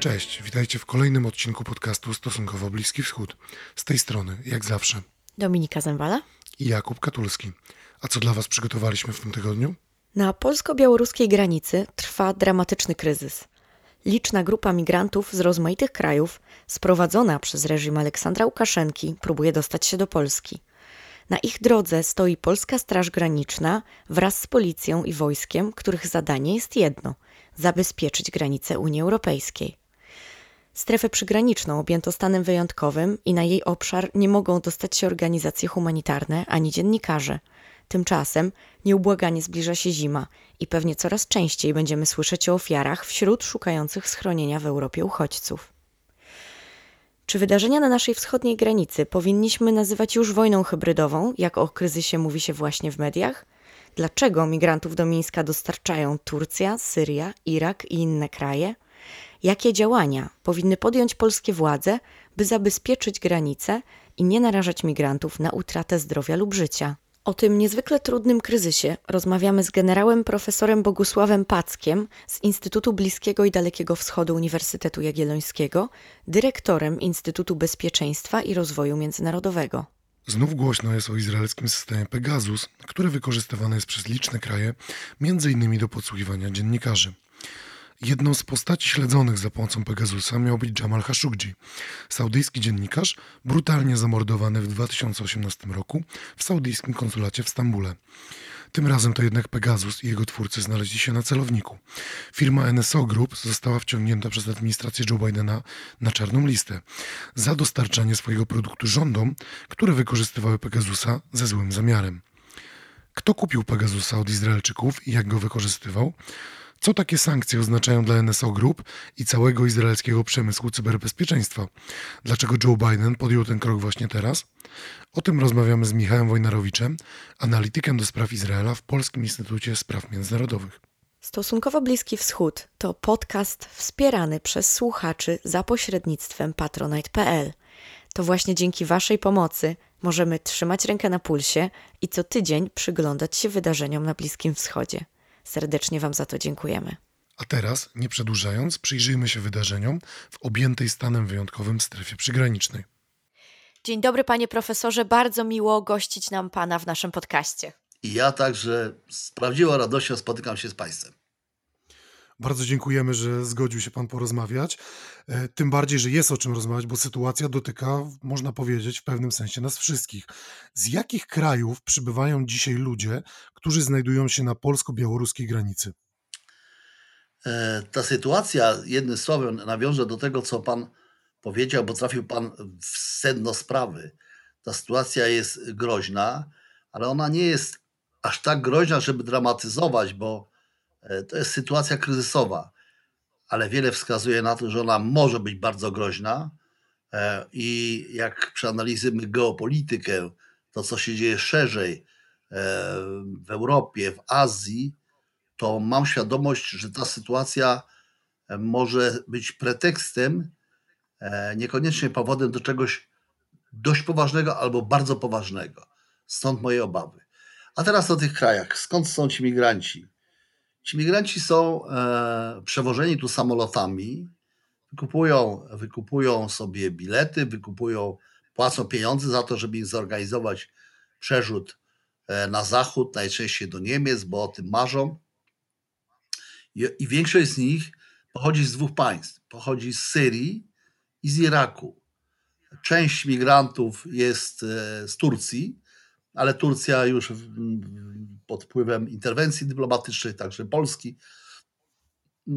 Cześć, witajcie w kolejnym odcinku podcastu Stosunkowo Bliski Wschód. Z tej strony, jak zawsze, Dominika Zembala i Jakub Katulski. A co dla Was przygotowaliśmy w tym tygodniu? Na polsko-białoruskiej granicy trwa dramatyczny kryzys. Liczna grupa migrantów z rozmaitych krajów, sprowadzona przez reżim Aleksandra Łukaszenki, próbuje dostać się do Polski. Na ich drodze stoi polska Straż Graniczna wraz z policją i wojskiem, których zadanie jest jedno zabezpieczyć granice Unii Europejskiej. Strefę przygraniczną objęto stanem wyjątkowym i na jej obszar nie mogą dostać się organizacje humanitarne ani dziennikarze. Tymczasem nieubłaganie zbliża się zima i pewnie coraz częściej będziemy słyszeć o ofiarach wśród szukających schronienia w Europie uchodźców. Czy wydarzenia na naszej wschodniej granicy powinniśmy nazywać już wojną hybrydową, jak o kryzysie mówi się właśnie w mediach? Dlaczego migrantów do Mińska dostarczają Turcja, Syria, Irak i inne kraje? Jakie działania powinny podjąć polskie władze, by zabezpieczyć granice i nie narażać migrantów na utratę zdrowia lub życia? O tym niezwykle trudnym kryzysie rozmawiamy z generałem profesorem Bogusławem Packiem z Instytutu Bliskiego i Dalekiego Wschodu Uniwersytetu Jagiellońskiego, dyrektorem Instytutu Bezpieczeństwa i Rozwoju Międzynarodowego. Znów głośno jest o izraelskim systemie Pegasus, który wykorzystywany jest przez liczne kraje, innymi do podsłuchiwania dziennikarzy. Jedną z postaci śledzonych za pomocą Pegasusa miał być Jamal Khashoggi, saudyjski dziennikarz brutalnie zamordowany w 2018 roku w saudyjskim konsulacie w Stambule. Tym razem to jednak Pegasus i jego twórcy znaleźli się na celowniku. Firma NSO Group została wciągnięta przez administrację Joe Bidena na czarną listę za dostarczanie swojego produktu rządom, które wykorzystywały Pegasusa ze złym zamiarem. Kto kupił Pegasusa od Izraelczyków i jak go wykorzystywał? Co takie sankcje oznaczają dla NSO Group i całego izraelskiego przemysłu cyberbezpieczeństwa? Dlaczego Joe Biden podjął ten krok właśnie teraz? O tym rozmawiamy z Michałem Wojnarowiczem, analitykiem do spraw Izraela w Polskim Instytucie Spraw Międzynarodowych. Stosunkowo Bliski Wschód to podcast wspierany przez słuchaczy za pośrednictwem patronite.pl. To właśnie dzięki Waszej pomocy możemy trzymać rękę na pulsie i co tydzień przyglądać się wydarzeniom na Bliskim Wschodzie. Serdecznie Wam za to dziękujemy. A teraz, nie przedłużając, przyjrzyjmy się wydarzeniom w objętej stanem wyjątkowym strefie przygranicznej. Dzień dobry, panie profesorze. Bardzo miło gościć nam pana w naszym podcaście. I ja także z prawdziwą radością spotykam się z Państwem. Bardzo dziękujemy, że zgodził się Pan porozmawiać. E, tym bardziej, że jest o czym rozmawiać, bo sytuacja dotyka, można powiedzieć, w pewnym sensie nas wszystkich. Z jakich krajów przybywają dzisiaj ludzie, którzy znajdują się na polsko-białoruskiej granicy? E, ta sytuacja, jednym słowem, nawiąże do tego, co Pan powiedział, bo trafił Pan w sedno sprawy. Ta sytuacja jest groźna, ale ona nie jest aż tak groźna, żeby dramatyzować, bo to jest sytuacja kryzysowa, ale wiele wskazuje na to, że ona może być bardzo groźna. E, I jak przeanalizujemy geopolitykę, to co się dzieje szerzej w Europie, w Azji, to mam świadomość, że ta sytuacja może być pretekstem E, niekoniecznie powodem do czegoś dość poważnego albo bardzo poważnego. Stąd moje obawy. A teraz o tych krajach. Skąd są ci migranci? Ci migranci są e, przewożeni tu samolotami, wykupują, wykupują sobie bilety, wykupują, płacą pieniądze za to, żeby im zorganizować przerzut e, na zachód, najczęściej do Niemiec, bo o tym marzą. I, I większość z nich pochodzi z dwóch państw. Pochodzi z Syrii i z Iraku. Część migrantów jest e, z Turcji, ale Turcja już pod wpływem interwencji dyplomatycznej, także Polski,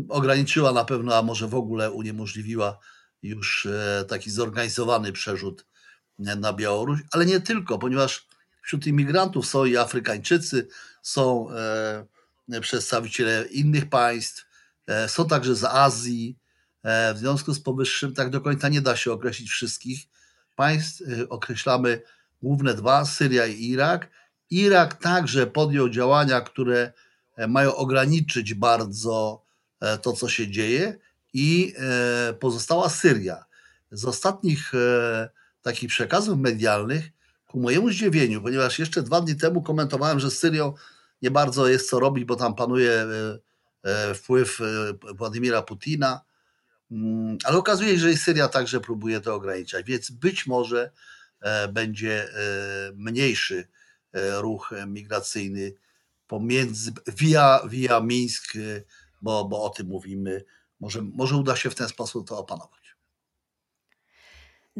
ograniczyła na pewno, a może w ogóle uniemożliwiła już e, taki zorganizowany przerzut na Białoruś, ale nie tylko, ponieważ wśród imigrantów są i Afrykańczycy, są e, przedstawiciele innych państw, są także z Azji, E, w związku z powyższym tak do końca nie da się określić wszystkich państw. E, określamy główne dwa, Syria i Irak. Irak także podjął działania, które e, mają ograniczyć bardzo to, co się dzieje, i pozostała Syria. Z ostatnich takich przekazów medialnych, ku mojemu zdziwieniu, ponieważ jeszcze dwa dni temu komentowałem, że z Syrią nie bardzo jest co robić, bo tam panuje wpływ Władimira Putina, Mm, ale okazuje się, że i Syria także próbuje to ograniczać, więc być może e, będzie e, mniejszy e, ruch migracyjny pomiędzy, via, via Mińsk, bo, bo o tym mówimy. Może, może uda się w ten sposób to opanować.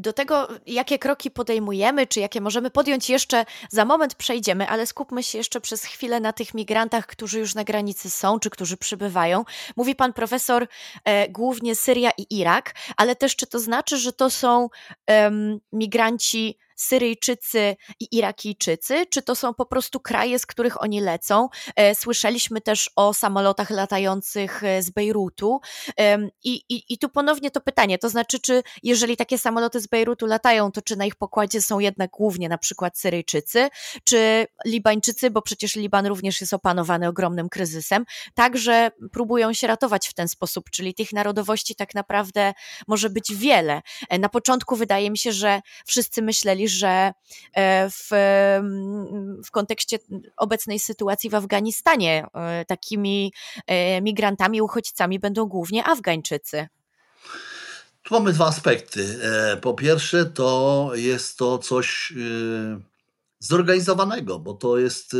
Do tego, jakie kroki podejmujemy, czy jakie możemy podjąć, jeszcze za moment przejdziemy, ale skupmy się jeszcze przez chwilę na tych migrantach, którzy już na granicy są, czy którzy przybywają. Mówi pan profesor e, głównie Syria i Irak, ale też czy to znaczy, że to są migranci Syryjczycy i Irakijczycy, czy to są po prostu kraje, z których oni lecą? E, słyszeliśmy też o samolotach latających e, z Bejrutu. I, i, I tu ponownie to pytanie, to znaczy, czy jeżeli takie samoloty z Bejrutu latają, to czy na ich pokładzie są jednak głównie na przykład Syryjczycy, czy Libańczycy, bo przecież Liban również jest opanowany ogromnym kryzysem, także próbują się ratować w ten sposób, czyli tych narodowości tak naprawdę może być wiele. E, na początku wydaje mi się, że wszyscy myśleli, że e, w, w kontekście obecnej sytuacji w Afganistanie e, takimi e, migrantami, uchodźcami będą głównie Afgańczycy. Tu mamy dwa aspekty. Po pierwsze, to jest to coś zorganizowanego, bo to jest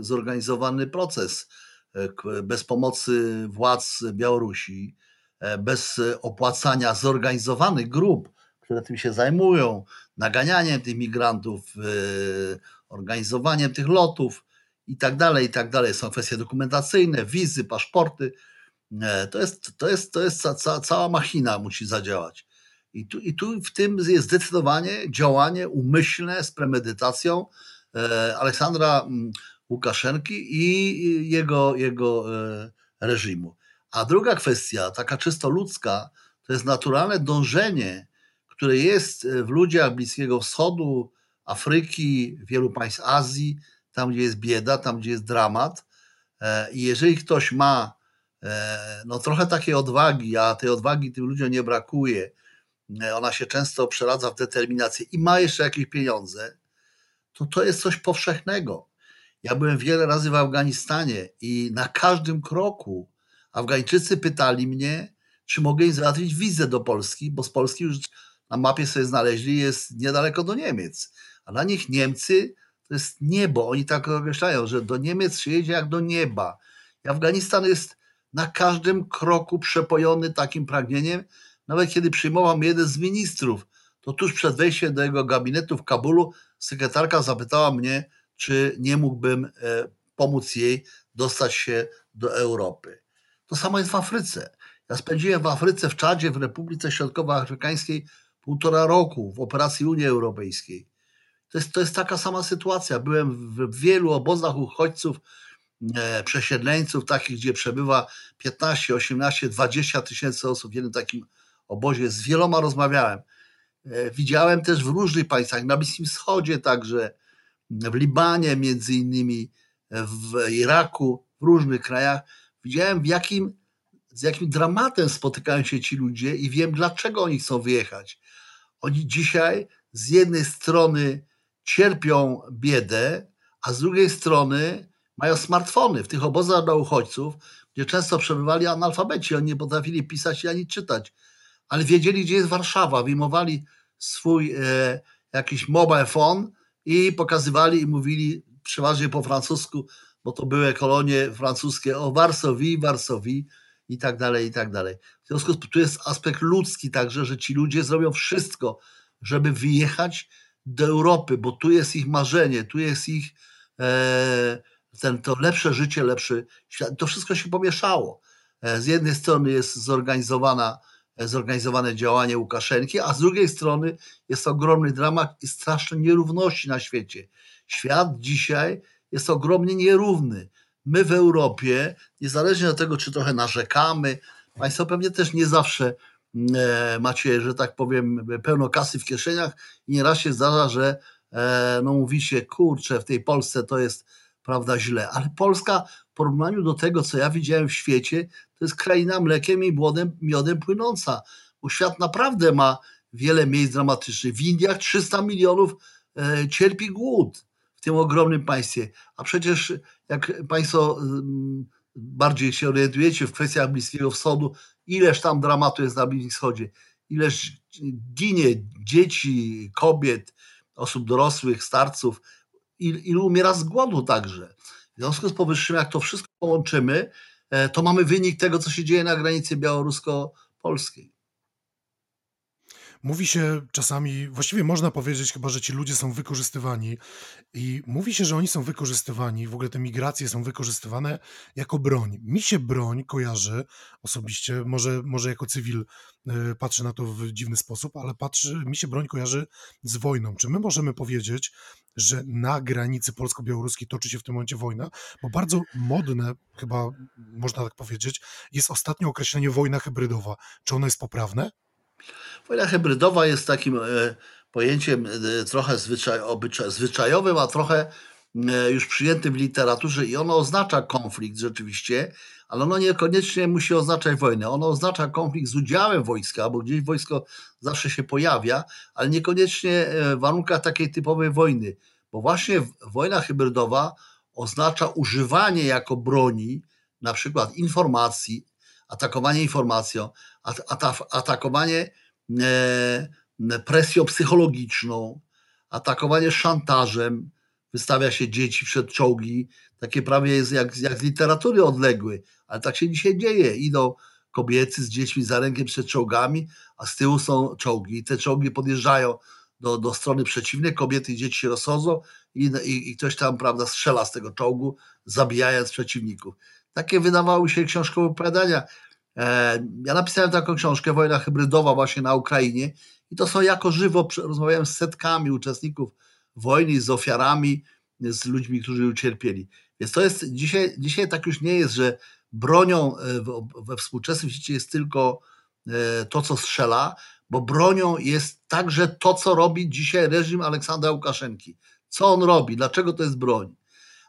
zorganizowany proces bez pomocy władz Białorusi, bez opłacania zorganizowanych grup, które tym się zajmują, naganianiem tych migrantów, e, organizowaniem tych lotów i tak dalej, i tak dalej. Są kwestie dokumentacyjne, wizy, paszporty. E, to jest, to jest, to jest ca, ca, cała machina musi zadziałać. I tu, I tu w tym jest zdecydowanie działanie umyślne z premedytacją e, Aleksandra mm, Łukaszenki i jego, jego reżimu. A druga kwestia, taka czysto ludzka, to jest naturalne dążenie które jest e, w ludziach Bliskiego Wschodu, Afryki, wielu państw Azji, tam gdzie jest bieda, tam gdzie jest dramat. E, I jeżeli ktoś ma e, no, trochę takiej odwagi, a tej odwagi tym ludziom nie brakuje, ona się często przeradza w determinację i ma jeszcze jakieś pieniądze, to to jest coś powszechnego. Ja byłem wiele razy w Afganistanie i na każdym kroku Afgańczycy pytali mnie, czy mogę im załatwić wizę do Polski, bo z Polski już na mapie sobie znaleźli, jest niedaleko do Niemiec. A dla nich Niemcy to jest niebo. Oni tak określają, że do Niemiec się jedzie jak do nieba. I Afganistan jest na każdym kroku przepojony takim pragnieniem. Nawet kiedy przyjmował jeden z ministrów, to tuż przed wejściem do jego gabinetu w Kabulu sekretarka zapytała mnie, czy nie mógłbym e, pomóc jej dostać się do Europy. To samo jest w Afryce. Ja spędziłem w Afryce, w Czadzie, w Republice Środkowoafrykańskiej półtora roku w operacji Unii Europejskiej. To jest, to jest taka sama sytuacja. Byłem w wielu obozach uchodźców, e, przesiedleńców, takich, gdzie przebywa 15, 18, 20 tysięcy osób w jednym takim obozie. Z wieloma rozmawiałem. E, widziałem też w różnych państwach, na Bliskim Wschodzie także, w Libanie między innymi, w Iraku, w różnych krajach. Widziałem w jakim, z jakim dramatem spotykają się ci ludzie i wiem, dlaczego oni chcą wyjechać. Oni dzisiaj z jednej strony cierpią biedę, a z drugiej strony mają smartfony w tych obozach dla uchodźców, gdzie często przebywali analfabeci. Oni nie potrafili pisać ani czytać, ale wiedzieli, gdzie jest Warszawa. Wyjmowali swój e, jakiś mobile phone i pokazywali i mówili przeważnie po francusku, bo to były kolonie francuskie o Warsowii, Warsowii i tak dalej, i tak dalej. W związku z tym tu jest aspekt ludzki także, że ci ludzie zrobią wszystko, żeby wyjechać do Europy, bo tu jest ich marzenie, tu jest ich e, ten, to lepsze życie, lepszy świat. To wszystko się pomieszało. E, z jednej strony jest zorganizowana, e, zorganizowane działanie Łukaszenki, a z drugiej strony jest ogromny dramat i straszne nierówności na świecie. Świat dzisiaj jest ogromnie nierówny my w Europie, niezależnie od tego, czy trochę narzekamy, Państwo pewnie też nie zawsze e, macie, że tak powiem, pełno kasy w kieszeniach i nieraz się zdarza, że e, no mówicie, kurczę, w tej Polsce to jest prawda źle, ale Polska w porównaniu do tego, co ja widziałem w świecie, to jest kraina mlekiem i błodem, miodem płynąca, bo świat naprawdę ma wiele miejsc dramatycznych. W Indiach 300 milionów e, cierpi głód tym ogromnym państwie, a przecież jak Państwo bardziej się orientujecie w kwestiach Bliskiego Wschodu, ileż tam dramatu jest na Bliskim Wschodzie, ileż ginie dzieci, kobiet, osób dorosłych, starców, ilu umiera z głodu także. W związku z powyższym, jak to wszystko połączymy, e, to mamy wynik tego, co się dzieje na granicy białorusko-polskiej. Mówi się czasami, właściwie można powiedzieć chyba, że ci ludzie są wykorzystywani i mówi się, że oni są wykorzystywani, w ogóle te migracje są wykorzystywane jako broń. Mi się broń kojarzy osobiście, może, może jako cywil y, patrzę na to w dziwny sposób, ale patrzy, mi się broń kojarzy z wojną. Czy my możemy powiedzieć, że na granicy polsko-białoruskiej toczy się w tym momencie wojna? Bo bardzo modne, chyba można tak powiedzieć, jest ostatnio określenie wojna hybrydowa. Czy ono jest poprawne? Wojna hybrydowa jest takim e, pojęciem e, trochę zwyczaj, zwyczajowym, a trochę e, już przyjętym w literaturze i ono oznacza konflikt rzeczywiście, ale ono niekoniecznie musi oznaczać wojnę. Ono oznacza konflikt z udziałem wojska, bo gdzieś wojsko zawsze się pojawia, ale niekoniecznie w warunkach takiej typowej wojny, bo właśnie wojna hybrydowa oznacza używanie jako broni na przykład informacji, atakowanie informacją, atakowanie e, presją psychologiczną, atakowanie szantażem, wystawia się dzieci przed czołgi, takie prawie jest jak, jak z literatury odległy, ale tak się dzisiaj dzieje. Idą kobiety z dziećmi za rękę przed czołgami, a z tyłu są czołgi. I te czołgi podjeżdżają do, do strony przeciwnej, kobiety i dzieci się rozchodzą i, i, i ktoś tam prawda, strzela z tego czołgu, zabijając przeciwników. Takie wydawały się książkowe opowiadania. E, ja napisałem taką książkę, Wojna hybrydowa właśnie na Ukrainie i to są jako żywo, rozmawiałem z setkami uczestników wojny, z ofiarami, z ludźmi, którzy ucierpieli. Więc to jest, dzisiaj, dzisiaj tak już nie jest, że bronią e, we współczesnym świecie jest tylko e, to, co strzela, bo bronią jest także to, co robi dzisiaj reżim Aleksandra Łukaszenki. Co on robi? Dlaczego to jest broń?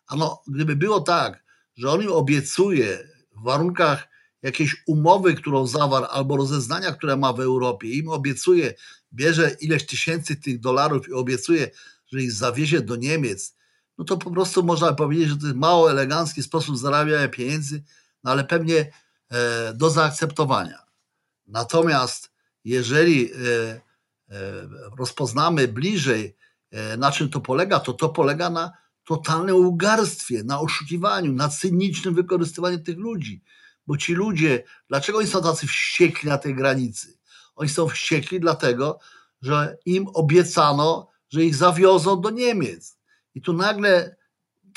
Ano, gdyby było tak, że on im obiecuje w warunkach jakiejś umowy, którą zawarł, albo rozeznania, które ma w Europie, im obiecuje, bierze ileś tysięcy tych dolarów i obiecuje, że ich zawiezie do Niemiec, no to po prostu można powiedzieć, że to jest mało elegancki sposób zarabiania pieniędzy, no ale pewnie e, do zaakceptowania. Natomiast jeżeli e, e, rozpoznamy bliżej, e, na czym to polega, to to polega na totalnym ugarstwie, na oszukiwaniu, na cynicznym wykorzystywaniu tych ludzi. Bo ci ludzie, dlaczego oni są tacy wściekli na tej granicy? Oni są wściekli dlatego, że im obiecano, że ich zawiozą do Niemiec. I tu nagle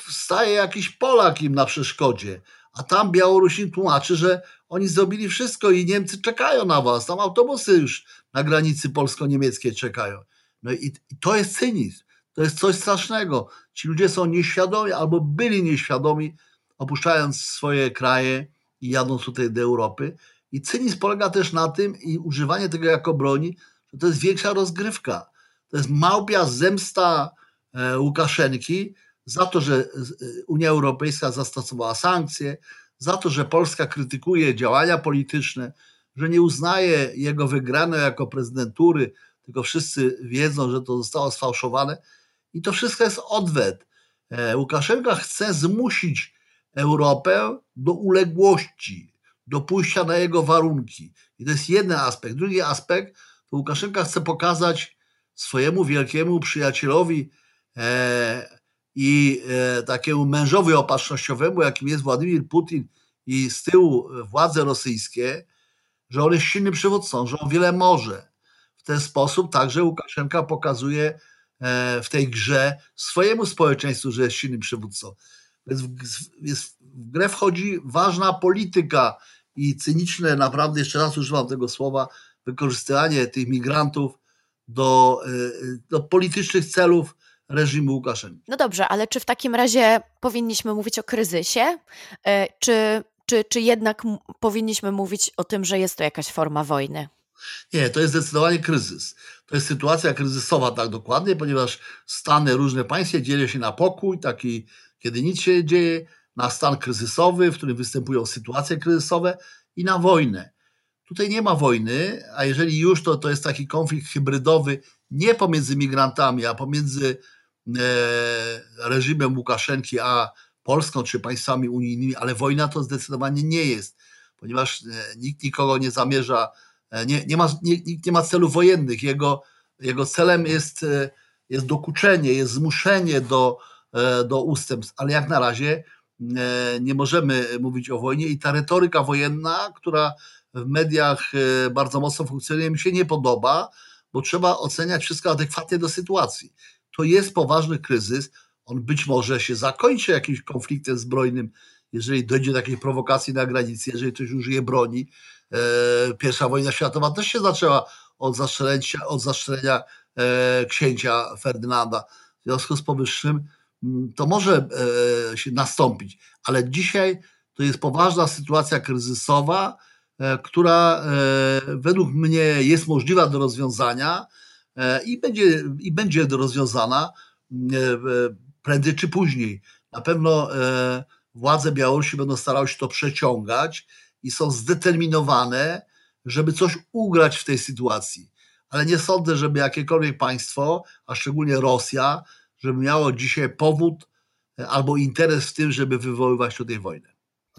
staje jakiś Polak im na przeszkodzie, a tam Białorusin tłumaczy, że oni zrobili wszystko i Niemcy czekają na was. Tam autobusy już na granicy polsko-niemieckiej czekają. No i, i to jest cynizm. To jest coś strasznego. Ci ludzie są nieświadomi albo byli nieświadomi, opuszczając swoje kraje i jadąc tutaj do Europy. I cynizm polega też na tym i używanie tego jako broni, że to jest większa rozgrywka. To jest małpia zemsta e, Łukaszenki za to, że e, Unia Europejska zastosowała sankcje, za to, że Polska krytykuje działania polityczne, że nie uznaje jego wygrane jako prezydentury, tylko wszyscy wiedzą, że to zostało sfałszowane. I to wszystko jest odwet. E, Łukaszenka chce zmusić Europę do uległości, do pójścia na jego warunki. I to jest jeden aspekt. Drugi aspekt to Łukaszenka chce pokazać swojemu wielkiemu przyjacielowi e, i e, takiemu mężowi opatrznościowemu, jakim jest Władimir Putin i z tyłu władze rosyjskie, że on jest silnym przywódcą, że on wiele może. W ten sposób także Łukaszenka pokazuje e, w tej grze swojemu społeczeństwu, że jest silnym przywódcą. Więc w, w grę wchodzi ważna polityka i cyniczne, naprawdę jeszcze raz używam tego słowa, wykorzystywanie tych migrantów do, e, do politycznych celów reżimu Łukaszenki. No dobrze, ale czy w takim razie powinniśmy mówić o kryzysie, e, czy, czy, czy jednak powinniśmy mówić o tym, że jest to jakaś forma wojny? Nie, to jest zdecydowanie kryzys. To jest sytuacja kryzysowa tak dokładnie, ponieważ stany różne państwa dzielą się na pokój, taki kiedy nic się dzieje, na stan kryzysowy, w którym występują sytuacje kryzysowe i na wojnę. Tutaj nie ma wojny, a jeżeli już, to, to jest taki konflikt hybrydowy nie pomiędzy migrantami, a pomiędzy e, reżimem Łukaszenki a Polską czy państwami unijnymi, ale wojna to zdecydowanie nie jest. ponieważ e, nikt nikogo nie zamierza, e, nie, nie ma, nie, nikt nie ma celów wojennych. Jego, jego celem jest, e, jest dokuczenie, jest zmuszenie do, do ustępstw, ale jak na razie nie możemy mówić o wojnie i ta retoryka wojenna, która w mediach bardzo mocno funkcjonuje, mi się nie podoba, bo trzeba oceniać wszystko adekwatnie do sytuacji. To jest poważny kryzys, on być może się zakończy jakimś konfliktem zbrojnym, jeżeli dojdzie do takiej prowokacji na granicy, jeżeli ktoś użyje broni. E, pierwsza wojna światowa też się zaczęła od zastrzelenia, od zastrzelenia e, księcia Ferdynanda. W związku z powyższym to może e, się nastąpić, ale dzisiaj to jest poważna sytuacja kryzysowa, która według mnie jest możliwa do rozwiązania i będzie, i będzie rozwiązana prędzej czy później. Na pewno e, władze Białorusi będą starały się to przeciągać i są zdeterminowane, żeby coś ugrać w tej sytuacji. Ale nie sądzę, żeby jakiekolwiek państwo, a szczególnie Rosja, żeby miało dzisiaj powód e, albo interes w tym, żeby wywoływać tutaj wojnę.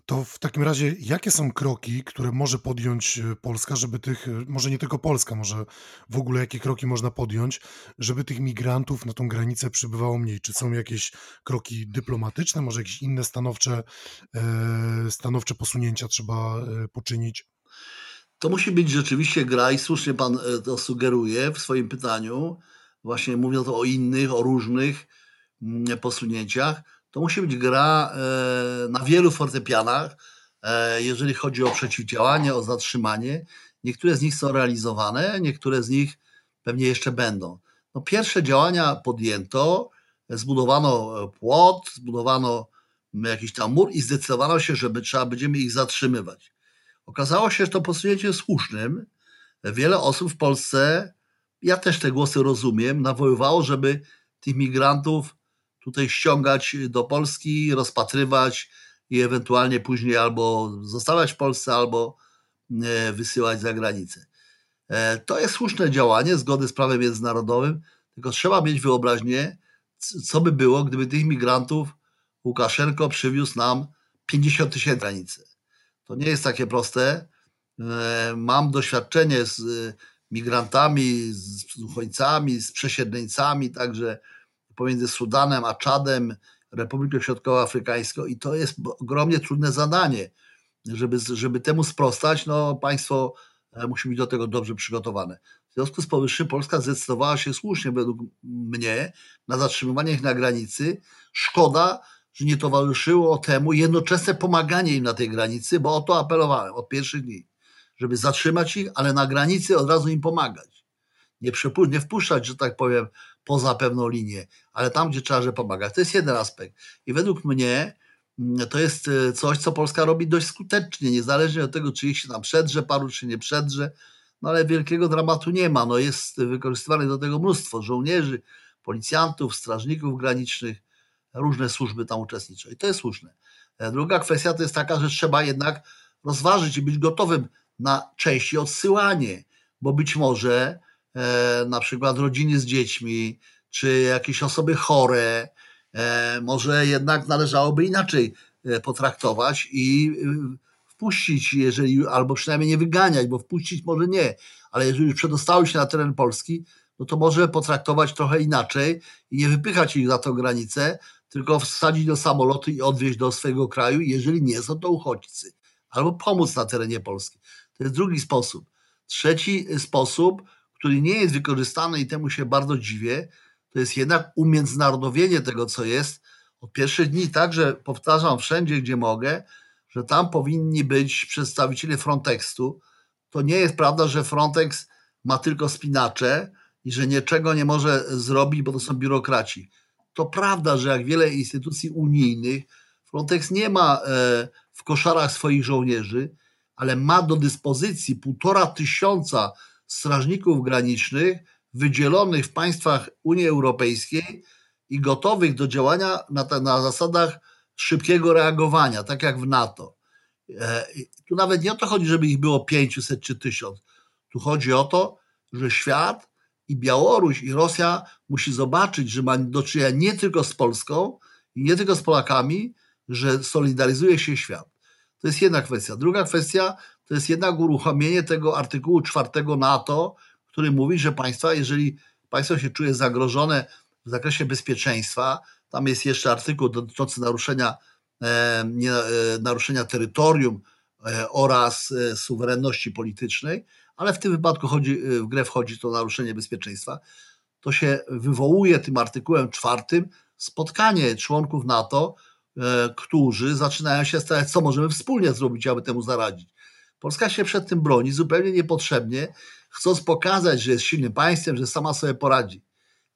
To w takim razie, jakie są kroki, które może podjąć e, Polska, żeby tych, e, może nie tylko Polska, może w ogóle jakie kroki można podjąć, żeby tych migrantów na tą granicę przybywało mniej? Czy są jakieś kroki dyplomatyczne, może jakieś inne stanowcze, stanowcze posunięcia trzeba poczynić? To musi być rzeczywiście gra i słusznie pan to sugeruje w swoim pytaniu, właśnie mówiąc o innych, o różnych mm, posunięciach to musi być gra e, na wielu fortepianach, e, jeżeli chodzi o przeciwdziałanie, o zatrzymanie. Niektóre z nich są realizowane, niektóre z nich pewnie jeszcze będą. No, pierwsze działania podjęto, zbudowano płot, zbudowano jakiś tam mur i zdecydowano się, że trzeba będziemy ich zatrzymywać. Okazało się, że to posunięcie słusznym. Wiele osób w Polsce, ja też te głosy rozumiem, nawoływało, żeby tych migrantów tutaj ściągać do Polski, rozpatrywać i ewentualnie później albo zostawiać w Polsce, albo e, wysyłać za granicę. E, to jest słuszne działanie zgody z prawem międzynarodowym, tylko trzeba mieć wyobraźnię, co by było, gdyby tych migrantów Łukaszenko przywiózł nam 50 tysięcy granicy. To nie jest takie proste. E, mam doświadczenie z migrantami, z uchodźcami, z przesiedleńcami, także pomiędzy Sudanem a Czadem, Republiką Środkowoafrykańską i to jest ogromnie trudne zadanie. Żeby, żeby temu sprostać, no państwo e, musi być do tego dobrze przygotowane. W związku z powyższym Polska zdecydowała się słusznie według mnie na zatrzymywanie ich na granicy. Szkoda, że nie towarzyszyło temu jednoczesne pomaganie im na tej granicy, bo o to apelowałem od pierwszych dni, żeby zatrzymać ich, ale na granicy od razu im pomagać. Nie, nie wpuszczać, że tak powiem, poza pewną linię, ale tam, gdzie trzeba, że pomagać. To jest jeden aspekt. I według mnie mm, to jest e, coś, co Polska robi dość skutecznie, niezależnie od tego, czy ich się tam przedrze paru, czy nie przedrze, no ale wielkiego dramatu nie ma. No jest wykorzystywane do tego mnóstwo żołnierzy, policjantów, strażników granicznych, różne służby tam uczestniczą i to jest słuszne. E, druga kwestia to jest taka, że trzeba jednak rozważyć i być gotowym na części odsyłanie, bo być może E, na przykład rodziny z dziećmi, czy jakieś osoby chore, e, może jednak należałoby inaczej e, potraktować i wpuścić, jeżeli, albo przynajmniej nie wyganiać, bo wpuścić może nie, ale jeżeli już przedostały się na teren Polski, no to może potraktować trochę inaczej i nie wypychać ich za tą granicę, tylko wsadzić do samolotu i odwieźć do swojego kraju, jeżeli nie są to uchodźcy, albo pomóc na terenie Polski. To jest drugi sposób. Trzeci sposób, który nie jest wykorzystany i temu się bardzo dziwię, to jest jednak umiędzynarodowienie tego, co jest. Od pierwszych dni także powtarzam wszędzie, gdzie mogę, że tam powinni być przedstawiciele Frontexu. To nie jest prawda, że Frontex ma tylko spinacze i że niczego nie może zrobić, bo to są biurokraci. To prawda, że jak wiele instytucji unijnych, Frontex nie ma e, w koszarach swoich żołnierzy, ale ma do dyspozycji półtora tysiąca strażników granicznych wydzielonych w państwach Unii Europejskiej i gotowych do działania na, na zasadach szybkiego reagowania, tak jak w NATO. E, tu nawet nie o to chodzi, żeby ich było 500 czy 1000. Tu chodzi o to, że świat i Białoruś i Rosja musi zobaczyć, że ma do czynienia nie tylko z Polską i nie tylko z Polakami, że solidaryzuje się świat. To jest jedna kwestia. Druga kwestia to jest jednak uruchomienie tego artykułu czwartego NATO, który mówi, że państwa, jeżeli państwo się czuje zagrożone w zakresie bezpieczeństwa, tam jest jeszcze artykuł dotyczący naruszenia, e, nie, e, naruszenia terytorium e, oraz e, suwerenności politycznej, ale w tym wypadku chodzi, e, w grę wchodzi to naruszenie bezpieczeństwa, to się wywołuje tym artykułem czwartym spotkanie członków NATO, którzy zaczynają się starać, co możemy wspólnie zrobić, aby temu zaradzić. Polska się przed tym broni zupełnie niepotrzebnie, chcąc pokazać, że jest silnym państwem, że sama sobie poradzi.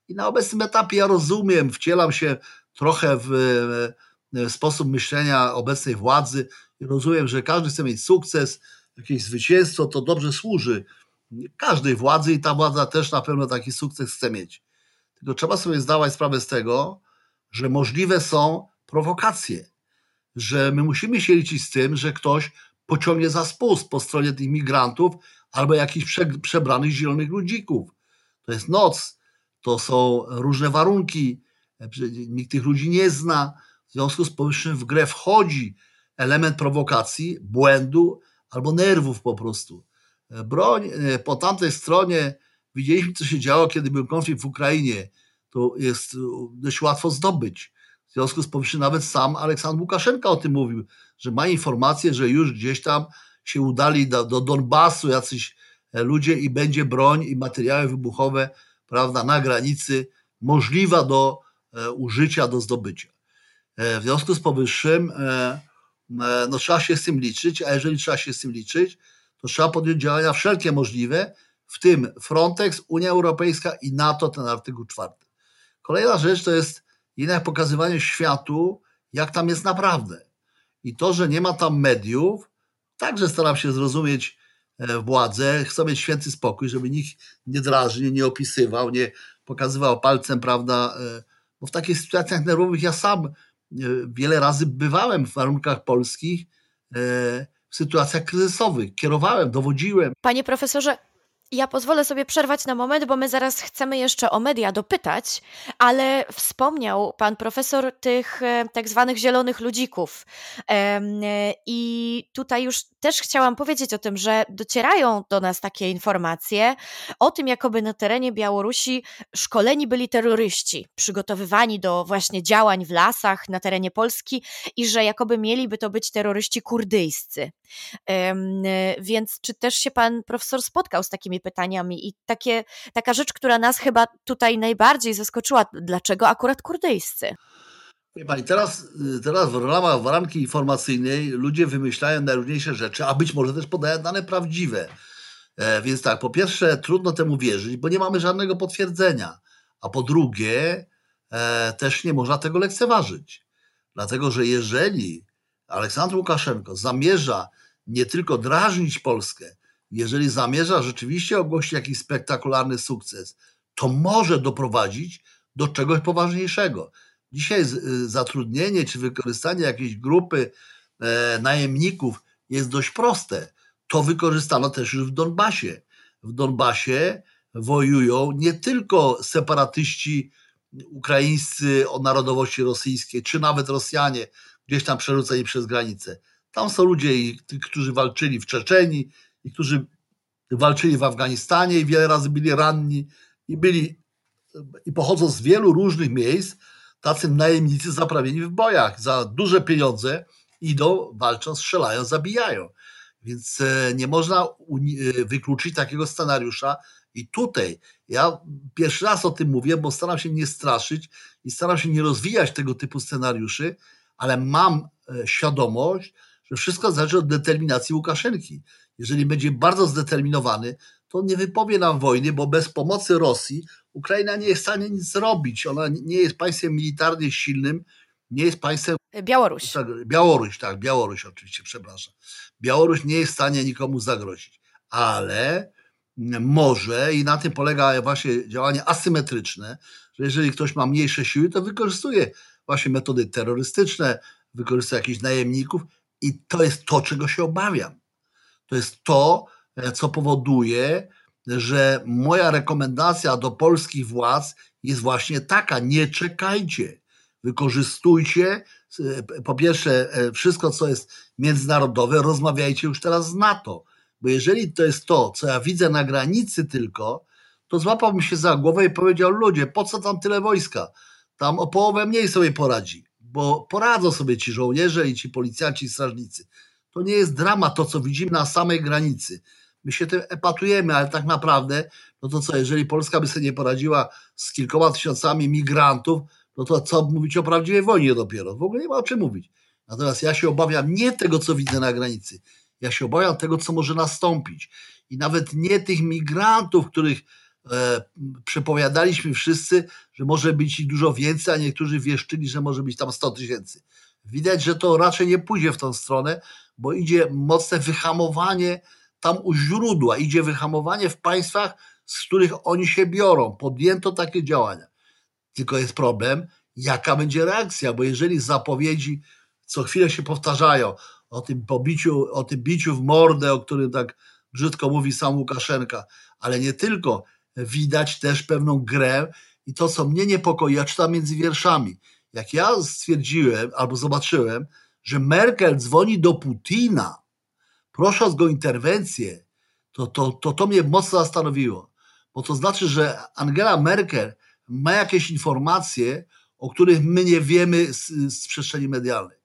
I na obecnym etapie ja rozumiem, wcielam się trochę w, w sposób myślenia obecnej władzy i rozumiem, że każdy chce mieć sukces, jakieś zwycięstwo, to dobrze służy każdej władzy i ta władza też na pewno taki sukces chce mieć. Tylko trzeba sobie zdawać sprawę z tego, że możliwe są prowokacje, że my musimy się liczyć z tym, że ktoś pociągnie za spust po stronie tych migrantów albo jakichś prze, przebranych zielonych ludzików. To jest noc, to są różne warunki, nikt tych ludzi nie zna. W związku z powyższym w grę wchodzi element prowokacji, błędu albo nerwów po prostu. Broń e, po tamtej stronie, widzieliśmy co się działo, kiedy był konflikt w Ukrainie, to jest e, dość łatwo zdobyć. W związku z powyższym nawet sam Aleksandr Łukaszenka o tym mówił, że ma informację, że już gdzieś tam się udali do, do Donbasu jacyś e, ludzie i będzie broń i materiały wybuchowe prawda, na granicy możliwa do użycia, do zdobycia. W związku z powyższym no, trzeba się z tym liczyć, a jeżeli trzeba się z tym liczyć, to trzeba podjąć działania wszelkie możliwe, w tym Frontex, Unia Europejska i NATO, ten artykuł czwarty. Kolejna rzecz to jest jednak pokazywanie światu, jak tam jest naprawdę. I to, że nie ma tam mediów, także staram się zrozumieć e, władzę, chcą mieć święty spokój, żeby nikt nie drażnił, nie opisywał, nie pokazywał palcem, prawda, e, bo w takich sytuacjach nerwowych ja sam e, wiele razy bywałem w warunkach polskich, w sytuacjach kryzysowych. Kierowałem, dowodziłem. Panie profesorze, ja pozwolę sobie przerwać na moment, bo my zaraz chcemy jeszcze o media dopytać, ale wspomniał pan profesor tych e, tak zwanych zielonych ludzików. E, I tutaj już też chciałam powiedzieć o tym, że docierają do nas takie informacje o tym, jakoby na terenie Białorusi szkoleni byli terroryści, przygotowywani do właśnie działań w lasach na terenie Polski i że jakoby mieliby to być terroryści kurdyjscy. Więc czy też się pan profesor spotkał z takimi pytaniami? I takie, taka rzecz, która nas chyba tutaj najbardziej zaskoczyła, dlaczego akurat kurdyjscy? Wie pani, teraz, teraz w ramach waranki informacyjnej ludzie wymyślają najróżniejsze rzeczy, a być może też podają dane prawdziwe. E, więc tak, po pierwsze, trudno temu wierzyć, bo nie mamy żadnego potwierdzenia. A po drugie, e, też nie można tego lekceważyć. Dlatego, że jeżeli Aleksandr Łukaszenko zamierza nie tylko drażnić Polskę, jeżeli zamierza rzeczywiście ogłosić jakiś spektakularny sukces, to może doprowadzić do czegoś poważniejszego. Dzisiaj y, zatrudnienie czy wykorzystanie jakiejś grupy e, najemników jest dość proste. To wykorzystano też już w Donbasie. W Donbasie wojują nie tylko separatyści ukraińscy o narodowości rosyjskiej, czy nawet Rosjanie, gdzieś tam przerzuceni przez granicę. Tam są ludzie, którzy walczyli w Czeczeni, i którzy walczyli w Afganistanie i wiele razy byli ranni i byli i pochodzą z wielu różnych miejsc, tacy najemnicy zaprawieni w bojach. Za duże pieniądze idą, walczą, strzelają, zabijają. Więc e, nie można e, wykluczyć takiego scenariusza. I tutaj ja pierwszy raz o tym mówię, bo staram się nie straszyć i staram się nie rozwijać tego typu scenariuszy, ale mam e, świadomość, że wszystko zależy od determinacji Łukaszenki. Jeżeli będzie bardzo zdeterminowany, to nie wypowie nam wojny, bo bez pomocy Rosji Ukraina nie jest w stanie nic zrobić. Ona nie jest państwem militarnie silnym, nie jest państwem. Białoruś. Tak, Białoruś, tak, Białoruś oczywiście, przepraszam. Białoruś nie jest w stanie nikomu zagrozić, ale może i na tym polega właśnie działanie asymetryczne, że jeżeli ktoś ma mniejsze siły, to wykorzystuje właśnie metody terrorystyczne, wykorzystuje jakichś najemników i to jest to, czego się obawiam. To jest to, e, co powoduje, że moja rekomendacja do polskich władz jest właśnie taka: nie czekajcie. wykorzystujcie e, po pierwsze e, wszystko, co jest międzynarodowe, rozmawiajcie już teraz z NATO. Bo jeżeli to jest to, co ja widzę na granicy tylko, to złapałbym się za głowę i powiedział: Ludzie, po co tam tyle wojska? Tam o połowę mniej sobie poradzi, bo poradzą sobie ci żołnierze i ci policjanci i strażnicy. To nie jest drama to, co widzimy na samej granicy. My się tym epatujemy, ale tak naprawdę, no to co, jeżeli Polska by sobie nie poradziła z kilkoma tysiącami migrantów, no to co mówić o prawdziwej wojnie dopiero? W ogóle nie ma o czym mówić. Natomiast ja się obawiam nie tego, co widzę na granicy. Ja się obawiam tego, co może nastąpić. I nawet nie tych migrantów, których e, przepowiadaliśmy wszyscy, że może być ich dużo więcej, a niektórzy wieszczyli, że może być tam 100 tysięcy. Widać, że to raczej nie pójdzie w tą stronę, bo idzie mocne wyhamowanie tam u źródła, idzie wyhamowanie w państwach, z których oni się biorą. Podjęto takie działania. Tylko jest problem, jaka będzie reakcja, bo jeżeli zapowiedzi co chwilę się powtarzają o tym pobiciu, o tym biciu w mordę, o którym tak brzydko mówi sam Łukaszenka, ale nie tylko, widać też pewną grę i to, co mnie niepokoi, ja czytam między wierszami. Jak ja stwierdziłem albo zobaczyłem, że Merkel dzwoni do Putina, prosząc go o interwencję, to to, to to mnie mocno zastanowiło. Bo to znaczy, że Angela Merkel ma jakieś informacje, o których my nie wiemy z, z przestrzeni medialnej.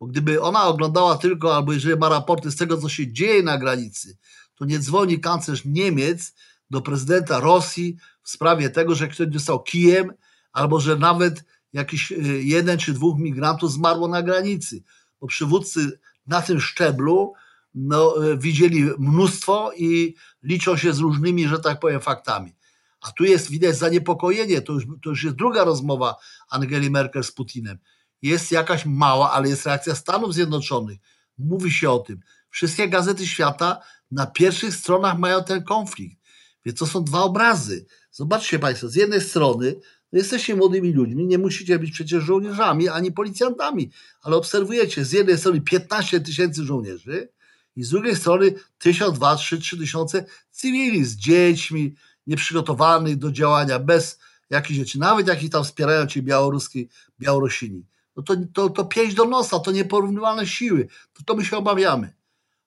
Bo gdyby ona oglądała tylko, albo jeżeli ma raporty z tego, co się dzieje na granicy, to nie dzwoni kanclerz Niemiec do prezydenta Rosji w sprawie tego, że ktoś dostał kijem, albo że nawet jakiś y, jeden czy dwóch migrantów zmarło na granicy. Bo przywódcy na tym szczeblu no, y, widzieli mnóstwo i liczą się z różnymi, że tak powiem, faktami. A tu jest widać zaniepokojenie, to już, to już jest druga rozmowa Angeli Merkel z Putinem. Jest jakaś mała, ale jest reakcja Stanów Zjednoczonych. Mówi się o tym. Wszystkie gazety świata na pierwszych stronach mają ten konflikt. Więc to są dwa obrazy. Zobaczcie Państwo, z jednej strony jesteście młodymi ludźmi, nie musicie być przecież żołnierzami ani policjantami, ale obserwujecie z jednej strony 15 tysięcy żołnierzy i z drugiej strony 1000, 2, 3, 3 tysiące cywili z dziećmi, nieprzygotowanych do działania, bez jakichś rzeczy, nawet jak ich tam wspierają ci białoruski, Białorusini. No to, to, to pięć do nosa, to nieporównywalne siły, to, to my się obawiamy.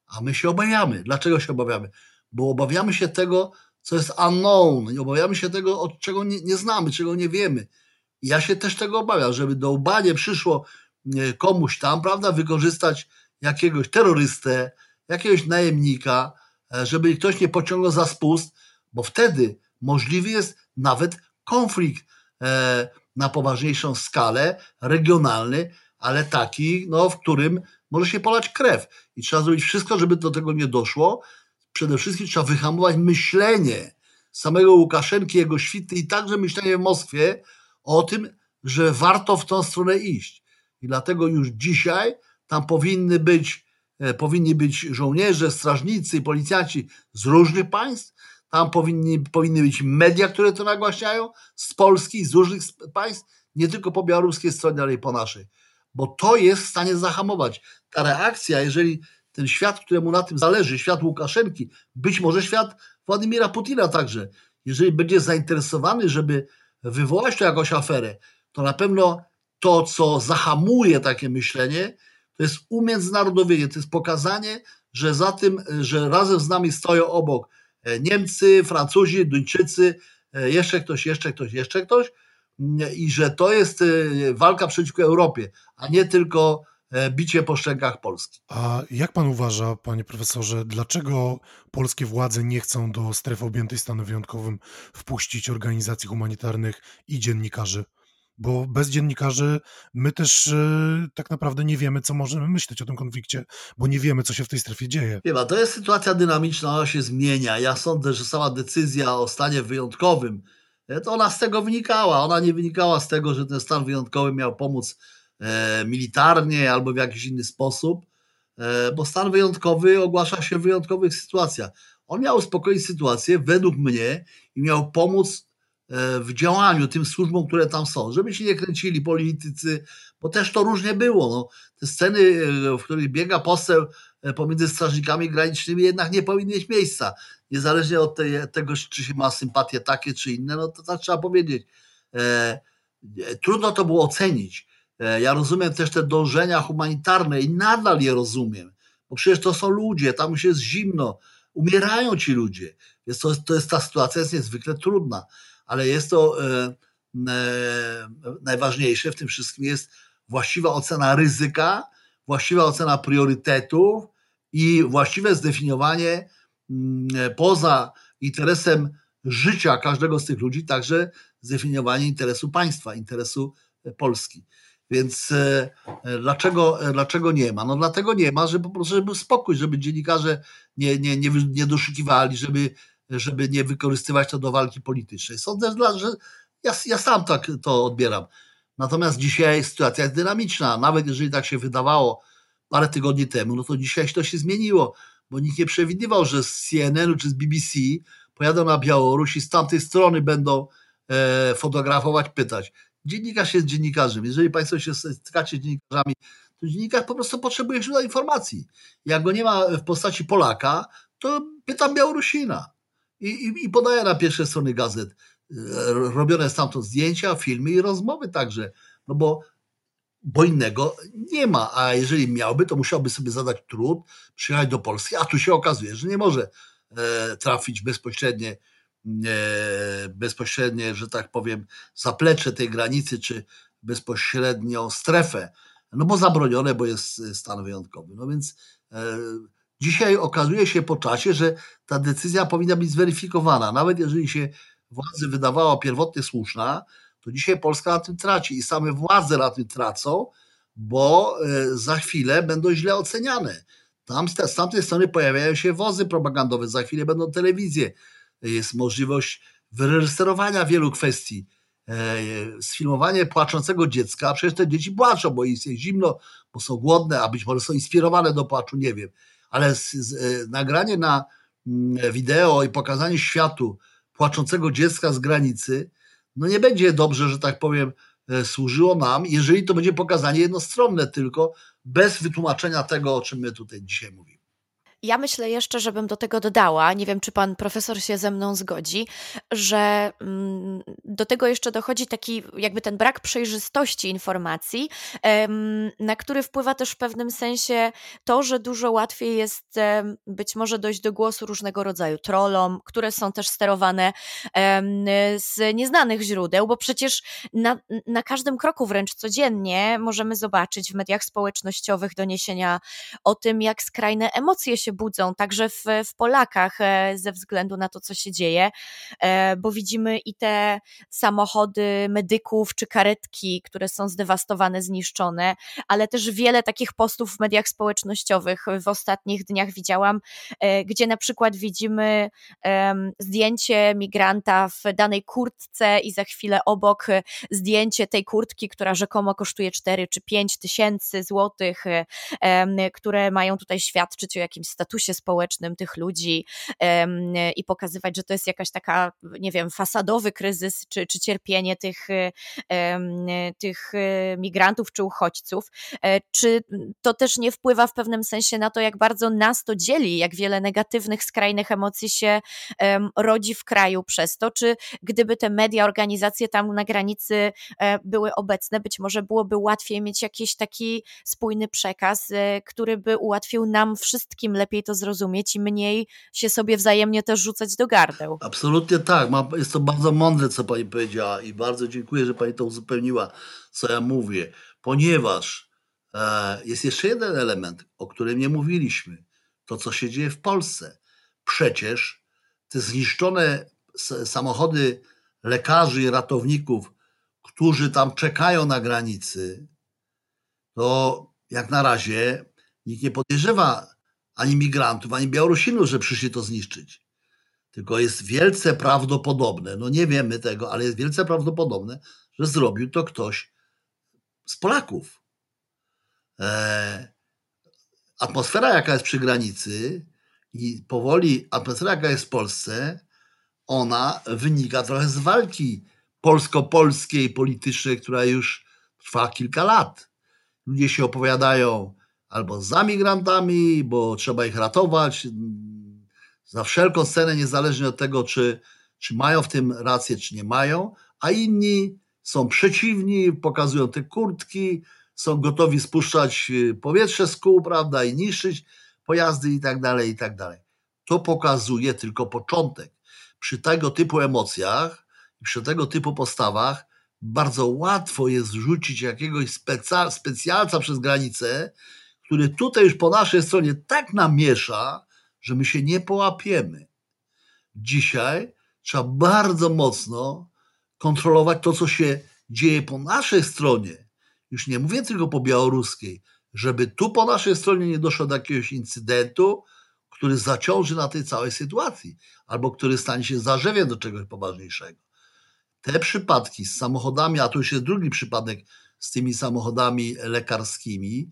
A my się obawiamy. Dlaczego się obawiamy? Bo obawiamy się tego, co jest unknown, i obawiamy się tego, od czego nie, nie znamy, czego nie wiemy. I ja się też tego obawiam, żeby do łba przyszło komuś tam, prawda, wykorzystać jakiegoś terrorystę, jakiegoś najemnika, e, żeby ktoś nie pociągnął za spust, bo wtedy możliwy jest nawet konflikt e, na poważniejszą skalę, regionalny, ale taki, no, w którym może się polać krew. I trzeba zrobić wszystko, żeby do tego nie doszło. Przede wszystkim trzeba wyhamować myślenie samego Łukaszenki, jego świty i także myślenie w Moskwie o tym, że warto w tą stronę iść. I dlatego już dzisiaj tam powinny być, e, powinni być żołnierze, strażnicy, policjanci z różnych państw, tam powinni, powinny być media, które to nagłaśniają z Polski, z różnych państw, nie tylko po białoruskiej stronie, ale i po naszej. Bo to jest w stanie zahamować. Ta reakcja, jeżeli ten świat, któremu na tym zależy, świat Łukaszenki, być może świat Władimira Putina także, jeżeli będzie zainteresowany, żeby wywołać tu jakąś aferę, to na pewno to, co zahamuje takie myślenie, to jest umiędzynarodowienie, to jest pokazanie, że za tym, że razem z nami stoją obok E, Niemcy, Francuzi, Duńczycy, e, jeszcze ktoś, jeszcze ktoś, jeszcze ktoś i że to jest e, walka przeciwko Europie, a nie tylko bicie po szczękach Polski. A jak pan uważa, panie profesorze, dlaczego polskie władze nie chcą do strefy objętej stanem wyjątkowym wpuścić organizacji humanitarnych i dziennikarzy? bo bez dziennikarzy my też e, tak naprawdę nie wiemy, co możemy myśleć o tym konflikcie, bo nie wiemy, co się w tej strefie dzieje. Chyba to jest sytuacja dynamiczna, ona się zmienia. Ja sądzę, że sama decyzja o stanie wyjątkowym, e, to ona z tego wynikała. Ona nie wynikała z tego, że ten stan wyjątkowy miał pomóc e, militarnie albo w jakiś inny sposób, e, bo stan wyjątkowy ogłasza się w wyjątkowych sytuacjach. On miał uspokoić sytuację, według mnie, i miał pomóc E, w działaniu tym służbom, które tam są, żeby się nie kręcili politycy, bo też to różnie było. No, te sceny, e, w których biega poseł e, pomiędzy strażnikami granicznymi jednak nie powinny mieć miejsca. Niezależnie od tej, tego, czy się ma sympatie takie czy inne, no to tak trzeba powiedzieć. E, trudno to było ocenić. E, ja rozumiem też te dążenia humanitarne i nadal je rozumiem, bo przecież to są ludzie, tam już jest zimno, umierają ci ludzie. Więc to, to jest ta sytuacja jest niezwykle trudna, ale jest to e, e, najważniejsze w tym wszystkim jest właściwa ocena ryzyka, właściwa ocena priorytetów i właściwe zdefiniowanie mm, poza interesem życia każdego z tych ludzi, także zdefiniowanie interesu państwa, interesu Polski. Więc e, e, dlaczego, e, dlaczego nie ma? No dlatego nie ma, żeby po prostu żeby był spokój, żeby dziennikarze nie, nie, nie, nie doszukiwali, żeby, żeby nie wykorzystywać to do walki politycznej. Sądzę, że ja, ja sam tak to odbieram. Natomiast dzisiaj sytuacja jest dynamiczna. Nawet jeżeli tak się wydawało parę tygodni temu, no to dzisiaj to się zmieniło, bo nikt nie przewidywał, że z CNN czy z BBC pojadą na Białoruś i z tamtej strony będą fotografować, pytać. Dziennikarz jest dziennikarzem. Jeżeli Państwo się stykacie z dziennikarzami, to dziennikarz po prostu potrzebuje źródła informacji. Jak go nie ma w postaci Polaka, to pytam Białorusina i, i, i podaję na pierwsze strony gazet e, robione stamtąd zdjęcia, filmy i rozmowy także, no bo, bo innego nie ma, a jeżeli miałby, to musiałby sobie zadać trud, przyjechać do Polski, a tu się okazuje, że nie może e, trafić bezpośrednio bezpośrednie, że tak powiem, zaplecze tej granicy, czy bezpośrednią strefę, no bo zabronione, bo jest stan wyjątkowy. No więc e, dzisiaj okazuje się po czasie, że ta decyzja powinna być zweryfikowana. Nawet jeżeli się władzy wydawała pierwotnie słuszna, to dzisiaj Polska na tym traci i same władze na tym tracą, bo e, za chwilę będą źle oceniane. Tam z tamtej strony pojawiają się wozy propagandowe, za chwilę będą telewizje, jest możliwość wyreżyserowania wielu kwestii. E, sfilmowanie płaczącego dziecka, a przecież te dzieci płaczą, bo jest zimno, bo są głodne, a być może są inspirowane do płaczu, nie wiem. Ale z, z, e, nagranie na mm, wideo i pokazanie światu płaczącego dziecka z granicy, no nie będzie dobrze, że tak powiem, e, służyło nam, jeżeli to będzie pokazanie jednostronne tylko, bez wytłumaczenia tego, o czym my tutaj dzisiaj mówimy. Ja myślę jeszcze, żebym do tego dodała, nie wiem, czy pan profesor się ze mną zgodzi, że mm, do tego jeszcze dochodzi taki jakby ten brak przejrzystości informacji, na który wpływa też w pewnym sensie to, że dużo łatwiej jest być może dojść do głosu różnego rodzaju trollom, które są też sterowane z nieznanych źródeł, bo przecież na, na każdym kroku wręcz codziennie możemy zobaczyć w mediach społecznościowych doniesienia o tym, jak skrajne emocje się budzą, także w, w Polakach e, ze względu na to, co się dzieje, e, bo widzimy i te samochody medyków czy karetki, które są zdewastowane, zniszczone, ale też wiele takich postów w mediach społecznościowych. W ostatnich dniach widziałam, e, gdzie na przykład widzimy zdjęcie migranta w danej kurtce i za chwilę obok zdjęcie tej kurtki, która rzekomo kosztuje 4 czy 5 tysięcy złotych, które mają tutaj świadczyć o jakimś statusie społecznym tych ludzi i pokazywać, że to jest jakaś taka, nie wiem, fasadowy kryzys czy, czy cierpienie tych, tych e, migrantów czy uchodźców. E, czy to też nie wpływa w pewnym sensie na to, jak bardzo nas to dzieli, jak wiele negatywnych, skrajnych emocji się rodzi w kraju przez to? Czy gdyby te media, organizacje tam na granicy e, były obecne, być może byłoby łatwiej mieć jakiś taki spójny przekaz, który by ułatwił nam wszystkim lepiej to zrozumieć i mniej się sobie wzajemnie też rzucać do gardeł. Absolutnie tak. Jest to bardzo mądre, co pani powiedziała i bardzo dziękuję, że pani to uzupełniła, co ja mówię, ponieważ e, jest jeszcze jeden element, o którym nie mówiliśmy. To, co się dzieje w Polsce. Przecież te zniszczone samochody lekarzy i ratowników, którzy tam czekają na granicy, to jak na razie nikt nie podejrzewa ani migrantów, ani Białorusinów, że przyszli to zniszczyć. Tylko jest wielce prawdopodobne, no nie wiemy tego, ale jest wielce prawdopodobne, że zrobił to ktoś z Polaków. E, atmosfera, jaka jest przy granicy i powoli atmosfera, jaka jest w Polsce, ona wynika trochę z walki polsko-polskiej, politycznej, która już trwa kilka lat. Ludzie się opowiadają albo za migrantami, bo trzeba ich ratować za wszelką cenę, niezależnie od tego, czy, czy mają w tym rację, czy nie mają, a inni są przeciwni, pokazują te kurtki, są gotowi spuszczać y, powietrze z kół, prawda, i niszczyć pojazdy i tak dalej, i tak dalej. To pokazuje tylko początek. Przy tego typu emocjach, przy tego typu postawach bardzo łatwo jest rzucić jakiegoś specjalca przez granicę, który tutaj już po naszej stronie tak namiesza, że my się nie połapiemy. Dzisiaj trzeba bardzo mocno kontrolować to, co się dzieje po naszej stronie. Już nie mówię tylko po białoruskiej, żeby tu po naszej stronie nie doszło do jakiegoś incydentu, który zaciąży na tej całej sytuacji, albo który stanie się zarzewiem do czegoś poważniejszego. Te przypadki z samochodami, a tu już jest drugi przypadek z tymi samochodami lekarskimi,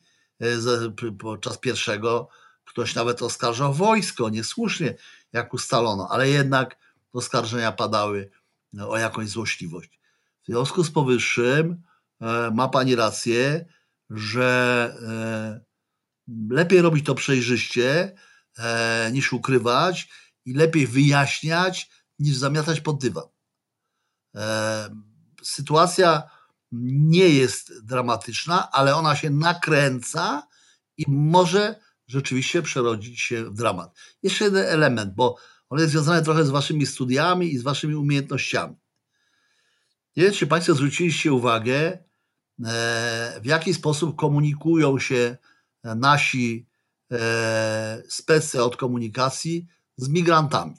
podczas pierwszego ktoś nawet oskarżał wojsko, niesłusznie, jak ustalono, ale jednak oskarżenia padały o jakąś złośliwość. W związku z powyższym e, ma Pani rację, że e, lepiej robić to przejrzyście, e, niż ukrywać i lepiej wyjaśniać, niż zamiatać pod dywan. Sytuacja nie jest dramatyczna, ale ona się nakręca i może rzeczywiście przerodzić się w dramat. Jeszcze jeden element, bo on jest związany trochę z waszymi studiami i z waszymi umiejętnościami. Nie wiem, czy Państwo zwróciliście uwagę, e, w jaki sposób komunikują się nasi e, specy od komunikacji z migrantami.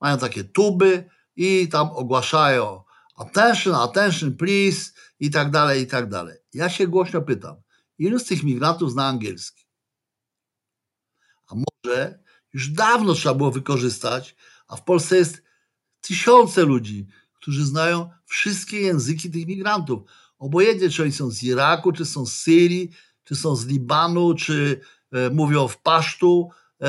Mają takie tuby i tam ogłaszają attention, attention, please i tak dalej, i tak dalej. Ja się głośno pytam, ilu z tych migrantów zna angielski? A może już dawno trzeba było wykorzystać, a w Polsce jest tysiące ludzi, którzy znają wszystkie języki tych migrantów. Obojętnie, czy oni są z Iraku, czy są z Syrii, czy są z Libanu, czy e, mówią w pasztu, e,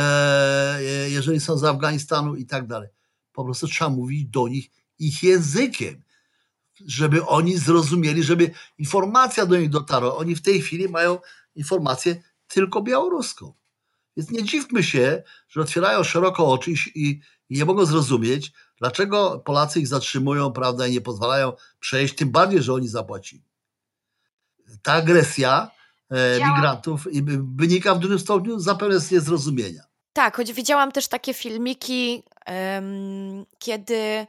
e, jeżeli są z Afganistanu i tak dalej. Po prostu trzeba mówić do nich ich językiem, żeby oni zrozumieli, żeby informacja do nich dotarła. Oni w tej chwili mają informację tylko białoruską. Więc nie dziwmy się, że otwierają szeroko oczy i, i nie mogą zrozumieć, dlaczego Polacy ich zatrzymują, prawda, i nie pozwalają przejść, tym bardziej, że oni zapłacili. Ta agresja e, migrantów wynika w dużym stopniu zapewne z niezrozumienia. Tak, choć widziałam też takie filmiki, kiedy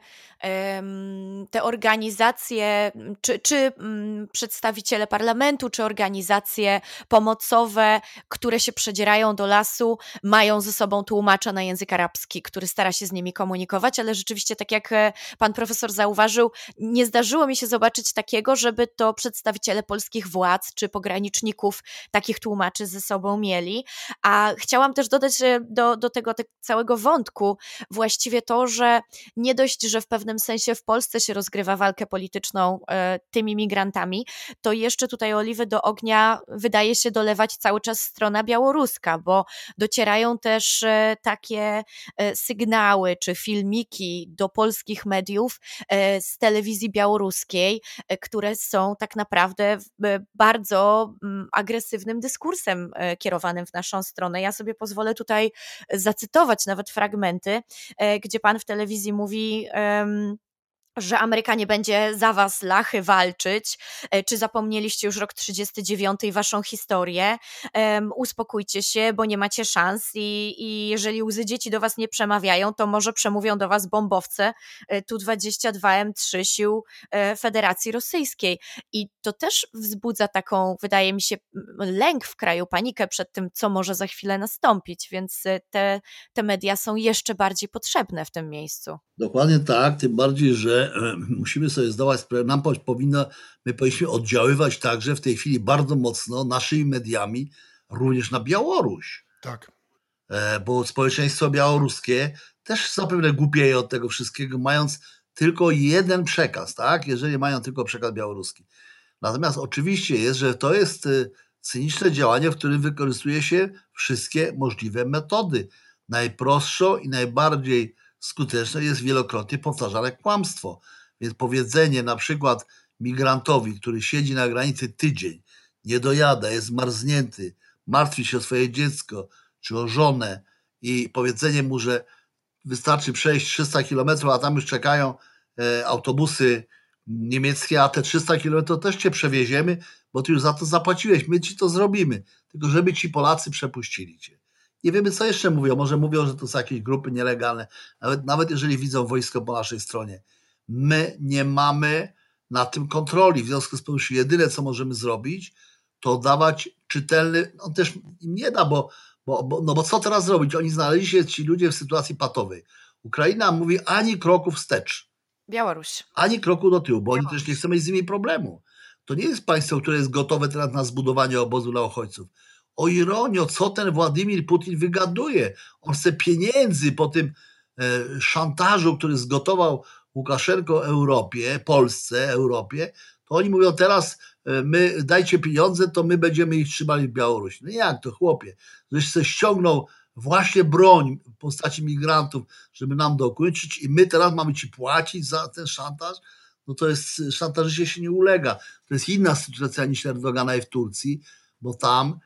te organizacje, czy, czy mm, przedstawiciele parlamentu, czy organizacje pomocowe, które się przedzierają do lasu, mają ze sobą tłumacza na język arabski, który stara się z nimi komunikować, ale rzeczywiście, tak jak e, pan profesor zauważył, nie zdarzyło mi się zobaczyć takiego, żeby to przedstawiciele polskich władz czy pograniczników takich tłumaczy ze sobą mieli. A chciałam też dodać do, do tego, tego całego wątku właściwie to, że nie dość, że w pewnym pewnym sensie w Polsce się rozgrywa walkę polityczną e, tymi migrantami, to jeszcze tutaj oliwy do ognia wydaje się dolewać cały czas strona białoruska, bo docierają też e, takie e, sygnały czy filmiki do polskich mediów z telewizji białoruskiej, które są tak naprawdę bardzo mm, agresywnym dyskursem kierowanym w naszą stronę. Ja sobie pozwolę tutaj zacytować nawet fragmenty, gdzie pan w telewizji mówi, że Amerykanie będzie za was lachy walczyć, e, czy zapomnieliście już rok 39 i waszą historię, um, uspokójcie się, bo nie macie szans i, i jeżeli łzy dzieci do was nie przemawiają, to może przemówią do was bombowce e, Tu-22M3 sił e, Federacji Rosyjskiej i to też wzbudza taką, wydaje mi się, lęk w kraju, panikę przed tym, co może za chwilę nastąpić, więc te, te media są jeszcze bardziej potrzebne w tym miejscu. Dokładnie tak, tym bardziej, że e, musimy sobie zdawać sprawę, nam powinno, my powinniśmy oddziaływać także w tej chwili bardzo mocno naszymi mediami również na Białoruś. Tak. E, bo społeczeństwo białoruskie też zapewne głupieje od tego wszystkiego, mając tylko jeden przekaz, tak? Jeżeli mają tylko przekaz białoruski. Natomiast oczywiście jest, że to jest e, cyniczne działanie, w którym wykorzystuje się wszystkie możliwe metody. Najprostszą i najbardziej skuteczne jest wielokrotnie powtarzane kłamstwo. Więc powiedzenie na przykład migrantowi, który siedzi na granicy tydzień, nie dojada, jest zmarznięty, martwi się o swoje dziecko czy o żonę i powiedzenie mu, że wystarczy przejść 300 kilometrów, a tam już czekają e, autobusy niemieckie, a te 300 km też cię przewieziemy, bo ty już za to zapłaciłeś, my ci to zrobimy. Tylko żeby ci Polacy przepuścili cię. Nie wiemy, co jeszcze mówią. Może mówią, że to są jakieś grupy nielegalne. Nawet, nawet jeżeli widzą wojsko po naszej stronie. My nie mamy na tym kontroli. W związku z tym jedyne, co możemy zrobić, to dawać czytelny, on też im nie da, bo, bo, bo, no bo co teraz zrobić? Oni znaleźli się, ci ludzie w sytuacji patowej. Ukraina mówi ani kroku wstecz, Białoruś. ani kroku do tyłu, bo oni też nie chcą mieć z nimi problemu. To nie jest państwo, które jest gotowe teraz na zbudowanie obozu dla uchodźców. O ironio, co ten Władimir Putin wygaduje? On chce pieniędzy po tym e, szantażu, który zgotował Łukaszenko Europie, Polsce, Europie, to oni mówią teraz, e, my dajcie pieniądze, to my będziemy ich trzymali w Białorusi. No jak to, chłopie? Żeś se ściągnął właśnie broń w postaci migrantów, żeby nam dokończyć i my teraz mamy ci płacić za ten szantaż? No to jest, szantażyście się nie ulega. To jest inna sytuacja niż Erdogana i w Turcji, bo tam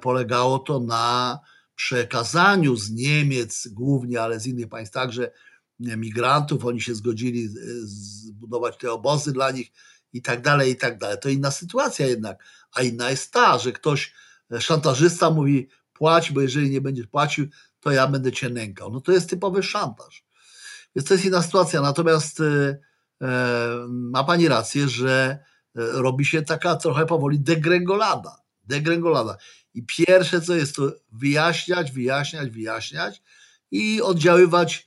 polegało to na przekazaniu z Niemiec głównie, ale z innych państw także migrantów. Oni się zgodzili zbudować te obozy dla nich i tak dalej, i tak dalej. To inna sytuacja jednak. A inna jest ta, że ktoś, e, szantażysta mówi płać, bo jeżeli nie będziesz płacił, to ja będę cię nękał. No to jest typowy szantaż. Więc to jest inna sytuacja. Natomiast e, e, ma pani rację, że robi się taka trochę powoli degrengolada. Degrengolada. I pierwsze co jest to wyjaśniać, wyjaśniać, wyjaśniać i oddziaływać,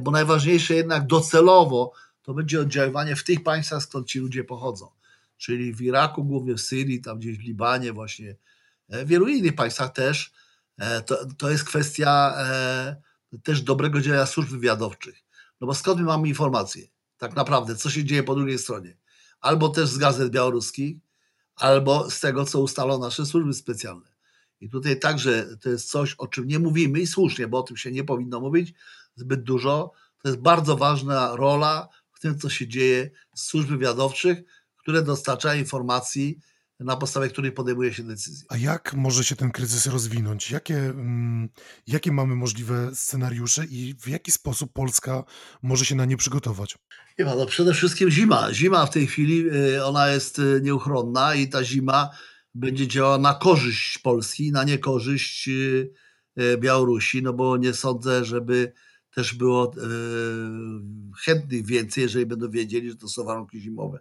bo najważniejsze jednak docelowo to będzie oddziaływanie w tych państwach, skąd ci ludzie pochodzą. Czyli w Iraku, głównie w Syrii, tam gdzieś w Libanie, właśnie w wielu innych państwach też. E, to, to jest kwestia e, też dobrego działania służb wywiadowczych. No bo skąd my mamy informacje? Tak naprawdę, co się dzieje po drugiej stronie? Albo też z gazet białoruskich, albo z tego, co ustalono nasze służby specjalne. I tutaj także to jest coś, o czym nie mówimy i słusznie, bo o tym się nie powinno mówić zbyt dużo. To jest bardzo ważna rola w tym, co się dzieje z służb wywiadowczych, które dostarczają informacji, na podstawie których podejmuje się decyzje. A jak może się ten kryzys rozwinąć? Jakie, mm, jakie mamy możliwe scenariusze i w jaki sposób Polska może się na nie przygotować? Nie ma, no przede wszystkim zima. Zima w tej chwili, y, ona jest y, nieuchronna i ta zima będzie działała na korzyść Polski, na niekorzyść y, Białorusi, no bo nie sądzę, żeby też było e, chętnych więcej, jeżeli będą wiedzieli, że to są warunki zimowe.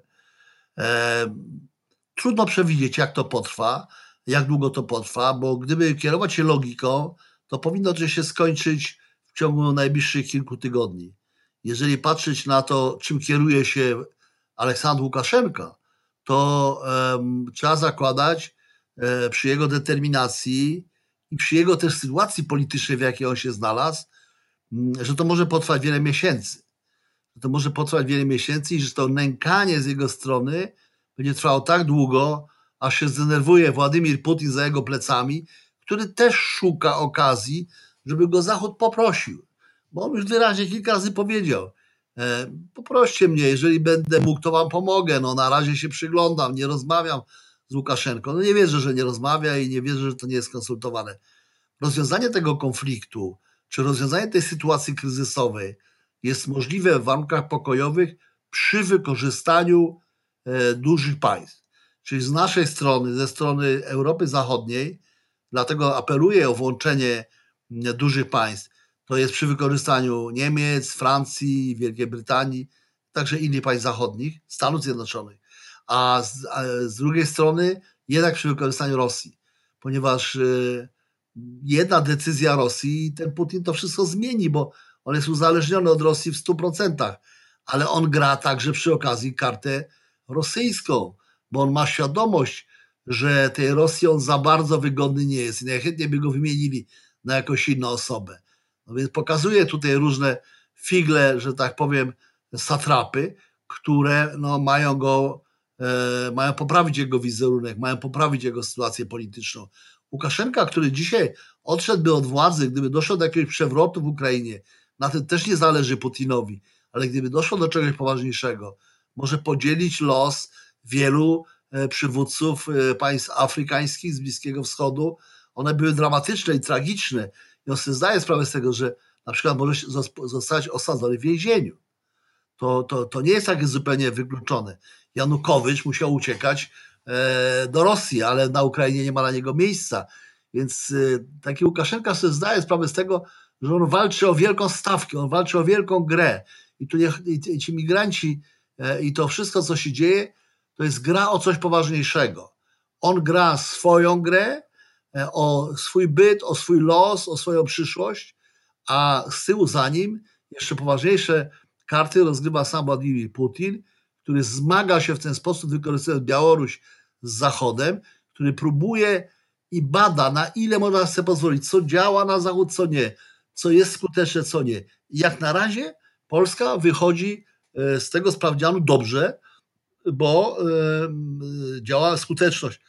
Trudno przewidzieć, jak to potrwa, jak długo to potrwa, bo gdyby kierować się logiką, to powinno to się skończyć w ciągu najbliższych kilku tygodni. Jeżeli patrzeć na to, czym kieruje się Aleksandr Łukaszenka, to um, trzeba zakładać e, przy jego determinacji i przy jego też sytuacji politycznej, w jakiej on się znalazł, że to może potrwać wiele miesięcy. Że to może potrwać wiele miesięcy i że to nękanie z jego strony będzie trwało tak długo, aż się zdenerwuje Władimir Putin za jego plecami, który też szuka okazji, żeby go Zachód poprosił. Bo on już wyraźnie kilka razy powiedział, e, poproście mnie, jeżeli będę mógł, to wam pomogę. No na razie się przyglądam, nie rozmawiam z Łukaszenką. No nie wierzę, że nie rozmawia i nie wierzę, że to nie jest konsultowane. Rozwiązanie tego konfliktu, czy rozwiązanie tej sytuacji kryzysowej jest możliwe w warunkach pokojowych przy wykorzystaniu dużych państw. Czyli z naszej strony, ze strony Europy Zachodniej, dlatego apeluję o włączenie dużych państw, to jest przy wykorzystaniu Niemiec, Francji, Wielkiej Brytanii, także innych państw zachodnich, Stanów Zjednoczonych, a z, a z drugiej strony jednak przy wykorzystaniu Rosji, ponieważ e, jedna decyzja Rosji ten Putin to wszystko zmieni, bo on jest uzależniony od Rosji w 100%, ale on gra także przy okazji kartę rosyjską, bo on ma świadomość, że tej Rosji on za bardzo wygodny nie jest i najchętniej by go wymienili na jakąś inną osobę. No więc pokazuje tutaj różne figle, że tak powiem, satrapy, które no, mają go, e, mają poprawić jego wizerunek, mają poprawić jego sytuację polityczną. Łukaszenka, który dzisiaj odszedłby od władzy, gdyby doszło do jakiegoś przewrotu w Ukrainie, na tym też nie zależy Putinowi, ale gdyby doszło do czegoś poważniejszego, może podzielić los wielu e, przywódców e, państw afrykańskich z Bliskiego Wschodu. One były dramatyczne i tragiczne. I on sobie zdaje sprawę z tego, że na przykład może zostać osadzony w więzieniu. To, to, to nie jest takie zupełnie wykluczone. Janukowycz musiał uciekać e, do Rosji, ale na Ukrainie nie ma dla niego miejsca. Więc taki Łukaszenka sobie zdaje sprawę z tego, że on walczy o wielką stawkę, on walczy o wielką grę. I tu nie, i ci migranci i to wszystko, co się dzieje, to jest gra o coś poważniejszego. On gra swoją grę, o swój byt, o swój los, o swoją przyszłość, a z tyłu za nim jeszcze poważniejsze karty rozgrywa sam Władimir Putin, który zmaga się w ten sposób, wykorzystując Białoruś z Zachodem, który próbuje i bada, na ile można sobie pozwolić, co działa na Zachód, co nie, co jest skuteczne, co nie. I jak na razie Polska wychodzi e, z tego sprawdzianu dobrze, bo e, działa skuteczność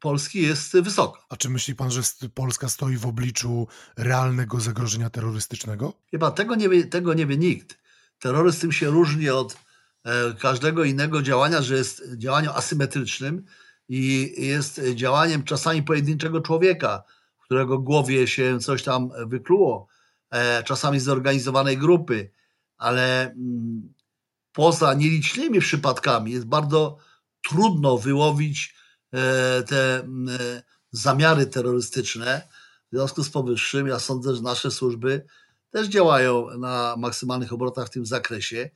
Polski jest wysoka. A czy myśli pan, że Polska stoi w obliczu realnego zagrożenia terrorystycznego? Chyba tego nie wie, tego nie wie nikt. Terroryzm się różni od e, każdego innego działania, że jest działaniem asymetrycznym i jest działaniem czasami pojedynczego człowieka, w którego głowie się coś tam wykluło, e, czasami zorganizowanej grupy, ale mm, poza nielicznymi przypadkami jest bardzo trudno wyłowić E, te e, zamiary terrorystyczne. W związku z powyższym ja sądzę, że nasze służby też działają na maksymalnych obrotach w tym zakresie,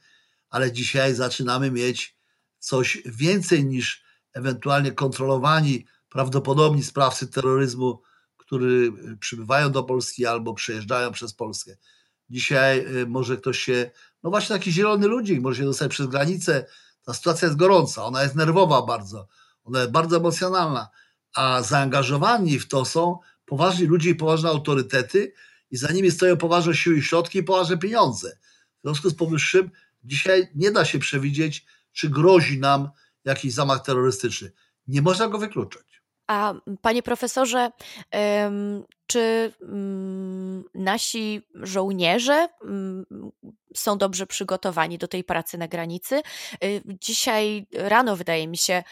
ale dzisiaj zaczynamy mieć coś więcej niż ewentualnie kontrolowani prawdopodobni sprawcy terroryzmu, którzy przybywają do Polski albo przejeżdżają przez Polskę. Dzisiaj e, może ktoś się, no właśnie taki zielony ludzik, może się dostać przez granicę. Ta sytuacja jest gorąca, ona jest nerwowa bardzo ona jest bardzo emocjonalna, a zaangażowani w to są poważni ludzie i poważne autorytety i za nimi stoją poważne siły i środki i poważne pieniądze. W związku z powyższym dzisiaj nie da się przewidzieć, czy grozi nam jakiś zamach terrorystyczny. Nie można go wykluczać. A panie profesorze, czy mm, nasi żołnierze mm, są dobrze przygotowani do tej pracy na granicy? Y, dzisiaj rano, wydaje mi się,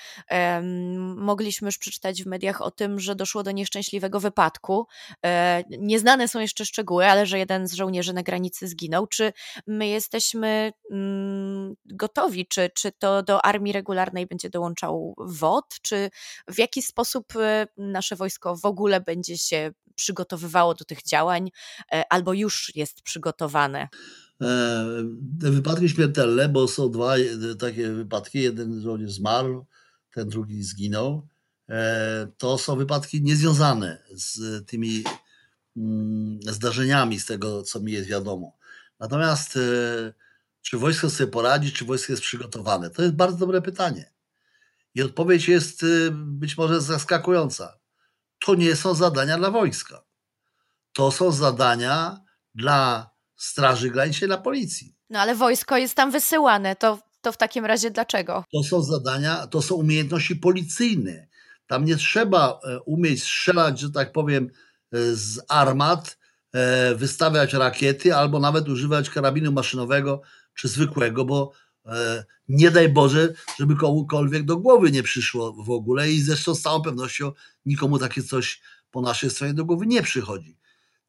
mogliśmy już przeczytać w mediach o tym, że doszło do nieszczęśliwego wypadku. E, nieznane są jeszcze szczegóły, ale że jeden z żołnierzy na granicy zginął. Czy my jesteśmy mm, gotowi? Czy, czy to do armii regularnej będzie dołączał WOD? Czy w jaki sposób e, nasze wojsko w ogóle będzie się przygotowywało do tych działań, e, albo już jest przygotowane? E, te wypadki śmiertelne, bo są dwa e, takie wypadki, jeden żołnierz zmarł, ten drugi zginął, to są wypadki niezwiązane z tymi mm, zdarzeniami, z tego co mi jest wiadomo. Natomiast czy wojsko sobie poradzi, czy wojsko jest przygotowane? To jest bardzo dobre pytanie. I odpowiedź jest być może zaskakująca to nie są zadania dla wojska. To są zadania dla Straży Granicznej, dla policji. No ale wojsko jest tam wysyłane, to, to w takim razie dlaczego? To są zadania, to są umiejętności policyjne. Tam nie trzeba e, umieć strzelać, że tak powiem, e, z armat, e, wystawiać rakiety albo nawet używać karabinu maszynowego czy zwykłego, bo nie daj Boże, żeby komukolwiek do głowy nie przyszło w ogóle i zresztą z całą pewnością nikomu takie coś po naszej stronie do głowy nie przychodzi.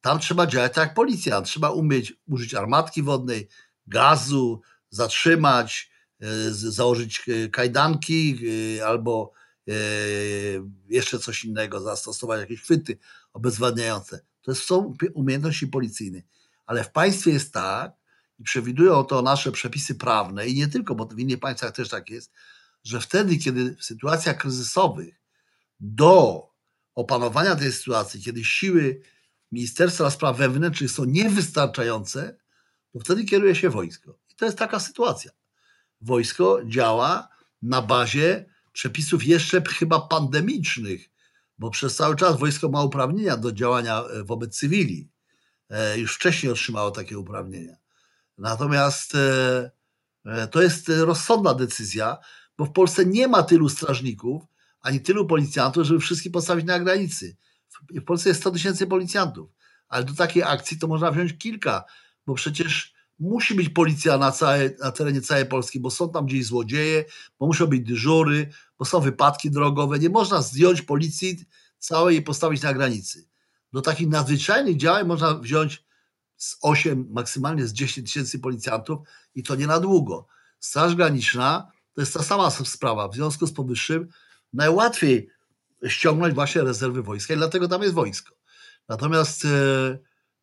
Tam trzeba działać tak jak policja, trzeba umieć użyć armatki wodnej, gazu, zatrzymać, e, założyć e, kajdanki e, albo jeszcze coś innego, zastosować jakieś chwyty obezwładniające. To są umiejętności policyjne. Ale w państwie jest tak, i przewidują to nasze przepisy prawne i nie tylko, bo w innych państwach też tak jest, że wtedy, kiedy w sytuacjach kryzysowych do opanowania tej sytuacji, kiedy siły Ministerstwa Spraw Wewnętrznych są niewystarczające, to wtedy kieruje się wojsko. I to jest taka sytuacja. Wojsko działa na bazie przepisów jeszcze chyba pandemicznych, bo przez cały czas wojsko ma uprawnienia do działania e, wobec cywili. E, już wcześniej otrzymało takie uprawnienia. Natomiast e, to jest rozsądna decyzja, bo w Polsce nie ma tylu strażników, ani tylu policjantów, żeby wszystkich postawić na granicy. W Polsce jest 100 tysięcy policjantów, ale do takiej akcji to można wziąć kilka, bo przecież musi być policja na, całe, na terenie całej Polski, bo są tam gdzieś złodzieje, bo muszą być dyżury, bo są wypadki drogowe. Nie można zdjąć policji całej i postawić na granicy. Do takich nadzwyczajnych działań można wziąć z 8, maksymalnie z 10 tysięcy policjantów i to nie na długo. Straż Graniczna to jest ta sama sprawa. W związku z powyższym najłatwiej ściągnąć właśnie rezerwy wojska i dlatego tam jest wojsko. Natomiast e,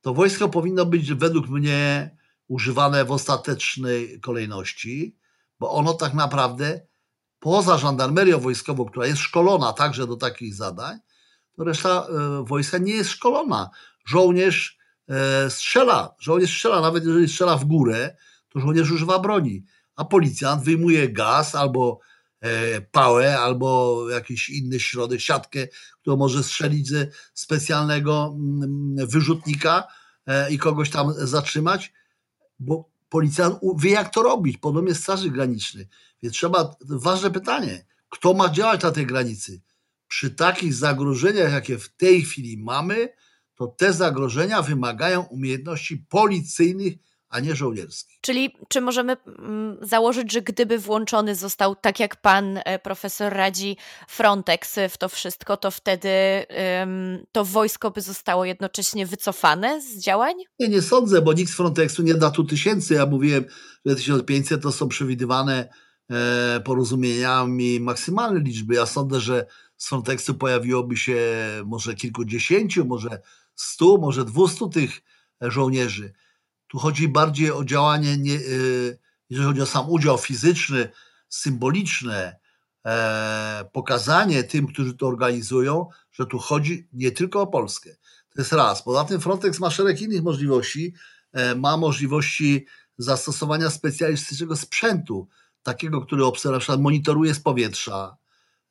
to wojsko powinno być według mnie używane w ostatecznej kolejności, bo ono tak naprawdę poza żandarmerią wojskową, która jest szkolona także do takich zadań, to reszta e, wojska nie jest szkolona. Żołnierz e, strzela, żołnierz strzela, nawet jeżeli strzela w górę, to żołnierz używa broni, a policjant wyjmuje gaz albo pałę, albo jakiś inny środek, siatkę, którą może strzelić ze specjalnego mm, wyrzutnika i kogoś tam zatrzymać, bo policjant wie, jak to robić, podobnie Straży Granicznej. Więc trzeba, ważne pytanie, kto ma działać na tej granicy? Przy takich zagrożeniach, jakie w tej chwili mamy, to te zagrożenia wymagają umiejętności policyjnych, a nie żołnierskich. Czyli czy możemy mm, założyć, że gdyby włączony został, tak jak pan e, profesor radzi, Frontex w to wszystko, to wtedy to wojsko by zostało jednocześnie wycofane z działań? Nie, nie sądzę, bo nikt z Frontexu nie da tu tysięcy. Ja mówiłem, że 1500 to są przewidywane e, porozumieniami maksymalne liczby. Ja sądzę, że z Frontexu pojawiłoby się może kilkudziesięciu, może stu, może dwustu tych żołnierzy. Tu chodzi bardziej o działanie, nie, y, jeżeli chodzi o sam udział fizyczny, symboliczne, pokazanie tym, którzy to organizują, że tu chodzi nie tylko o Polskę. To jest raz. Poza tym Frontex ma szereg innych możliwości. E, ma możliwości zastosowania specjalistycznego sprzętu, takiego, który obserwuje, monitoruje z powietrza,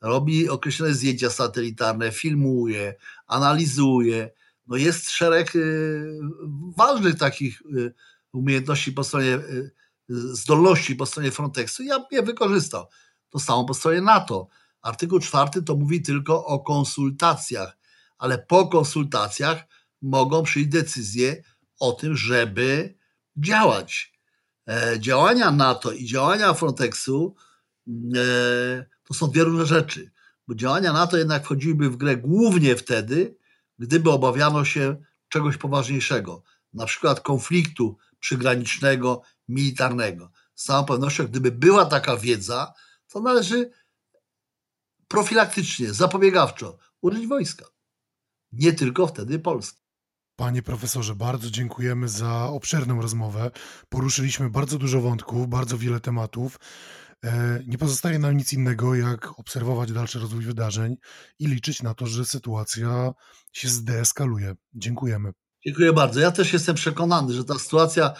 robi określone zdjęcia satelitarne, filmuje, analizuje. No jest szereg y, ważnych takich y, umiejętności po stronie, y, zdolności po stronie Frontexu. Ja je wykorzystał. To samo po stronie NATO. Artykuł czwarty to mówi tylko o konsultacjach, ale po konsultacjach mogą przyjść decyzje o tym, żeby działać. E, działania NATO i działania Frontexu e, to są dwie różne rzeczy, bo działania NATO jednak wchodziłyby w grę głównie wtedy, gdyby obawiano się czegoś poważniejszego, na przykład konfliktu przygranicznego, militarnego. Z całą pewnością, gdyby była taka wiedza, to należy profilaktycznie, zapobiegawczo użyć wojska. Nie tylko wtedy Polski. Panie profesorze, bardzo dziękujemy za obszerną rozmowę. Poruszyliśmy bardzo dużo wątków, bardzo wiele tematów. E, nie pozostaje nam nic innego, jak obserwować dalszy rozwój wydarzeń i liczyć na to, że sytuacja się zdeeskaluje. Dziękujemy. Dziękuję bardzo. Ja też jestem przekonany, że ta sytuacja,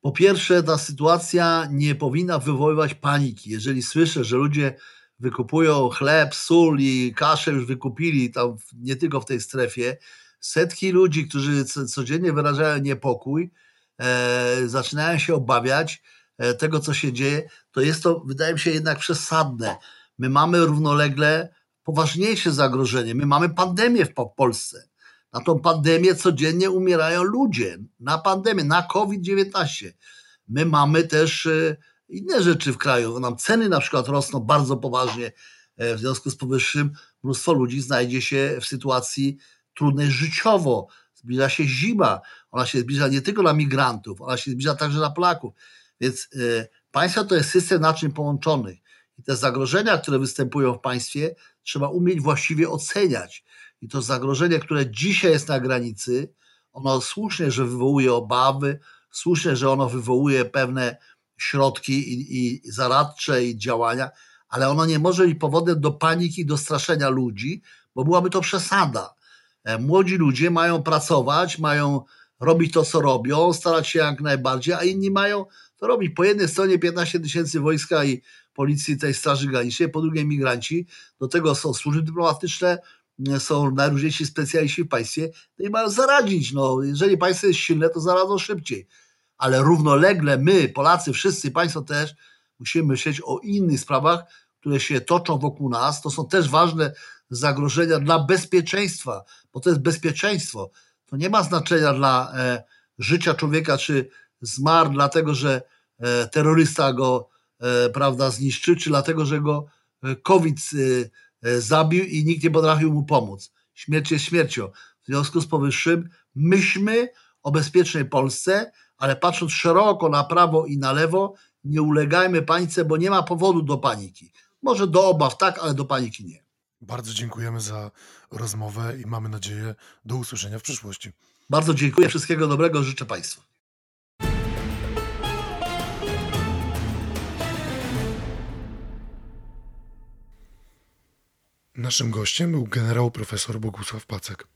po pierwsze, ta sytuacja nie powinna wywoływać paniki. Jeżeli słyszę, że ludzie wykupują chleb, sól i kaszę już wykupili tam nie tylko w tej strefie, setki ludzi, którzy codziennie wyrażają niepokój, e, zaczynają się obawiać, tego, co się dzieje, to jest to, wydaje mi się, jednak przesadne. My mamy równolegle poważniejsze zagrożenie. My mamy pandemię w Polsce. Na tą pandemię codziennie umierają ludzie. Na pandemię, na COVID-19. My mamy też e, inne rzeczy w kraju. Nam ceny na przykład rosną bardzo poważnie. E, w związku z powyższym mnóstwo ludzi znajdzie się w sytuacji trudnej życiowo. Zbliża się zima. Ona się zbliża nie tylko na migrantów, ona się zbliża także na Polaków. Więc y, państwo to jest system naczyń połączonych i te zagrożenia, które występują w państwie, trzeba umieć właściwie oceniać. I to zagrożenie, które dzisiaj jest na granicy, ono słusznie, że wywołuje obawy, słusznie, że ono wywołuje pewne środki i, i zaradcze i działania, ale ono nie może być powodem do paniki, do straszenia ludzi, bo byłaby to przesada. E, młodzi ludzie mają pracować, mają robić to, co robią, starać się jak najbardziej, a inni mają to robi po jednej stronie 15 tysięcy wojska i policji tej Straży Granicznej, po drugiej migranci, do tego są służby dyplomatyczne, są najróżniejsi specjaliści w państwie, no i mają zaradzić. No, jeżeli państwo jest silne, to zaradzą szybciej. Ale równolegle my, Polacy, wszyscy, państwo też, musimy myśleć o innych sprawach, które się toczą wokół nas. To są też ważne zagrożenia dla bezpieczeństwa, bo to jest bezpieczeństwo. To nie ma znaczenia dla e, życia człowieka, czy zmarł dlatego, że e, terrorysta go e, prawda, zniszczył, czy dlatego, że go e, COVID zabił i nikt nie potrafił mu pomóc. Śmierć jest śmiercią. W związku z powyższym myślmy o bezpiecznej Polsce, ale patrząc szeroko na prawo i na lewo, nie ulegajmy panice, bo nie ma powodu do paniki. Może do obaw tak, ale do paniki nie. Bardzo dziękujemy za rozmowę i mamy nadzieję do usłyszenia w przyszłości. Bardzo dziękuję, wszystkiego dobrego życzę Państwu. Naszym gościem był generał profesor Bogusław Pacek.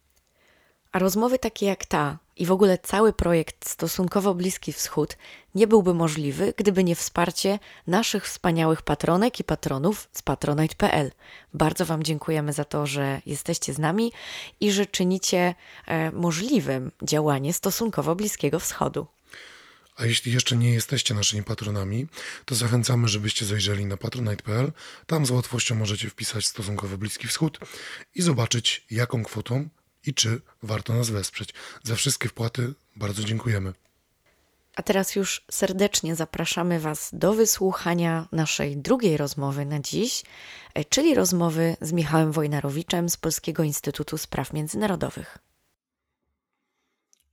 A rozmowy takie jak ta i w ogóle cały projekt Stosunkowo Bliski Wschód nie byłby możliwy, gdyby nie wsparcie naszych wspaniałych patronek i patronów z patronite.pl. Bardzo Wam dziękujemy za to, że jesteście z nami i że czynicie e, możliwym działanie Stosunkowo Bliskiego Wschodu. A jeśli jeszcze nie jesteście naszymi patronami, to zachęcamy, żebyście zajrzeli na patronite.pl. Tam z łatwością możecie wpisać stosunkowo Bliski Wschód i zobaczyć, jaką kwotą i czy warto nas wesprzeć. Za wszystkie wpłaty bardzo dziękujemy. A teraz już serdecznie zapraszamy Was do wysłuchania naszej drugiej rozmowy na dziś, czyli rozmowy z Michałem Wojnarowiczem z Polskiego Instytutu Spraw Międzynarodowych.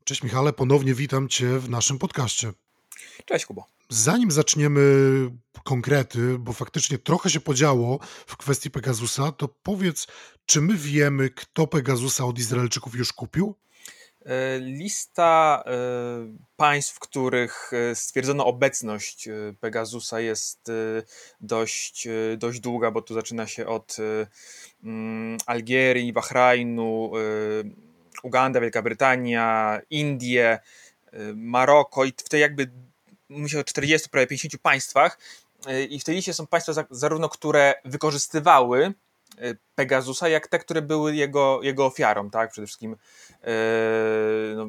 Cześć Michale, ponownie witam Cię w naszym podcaście. Cześć Kubo. Zanim zaczniemy konkrety, bo faktycznie trochę się podziało w kwestii Pegasusa, to powiedz, czy my wiemy, kto Pegasusa od Izraelczyków już kupił? E, lista e, państw, w których e, stwierdzono obecność Pegasusa jest dość, dość długa, bo tu zaczyna się od mm, Algierii, Bahrajnu, Uganda, Wielka Brytania, Indie, Maroko i w tej jakby myślę o 40, prawie 50 państwach i w tej liście są państwa zarówno, które wykorzystywały Pegasusa, jak te, które były jego, jego ofiarą, tak? Przede wszystkim no,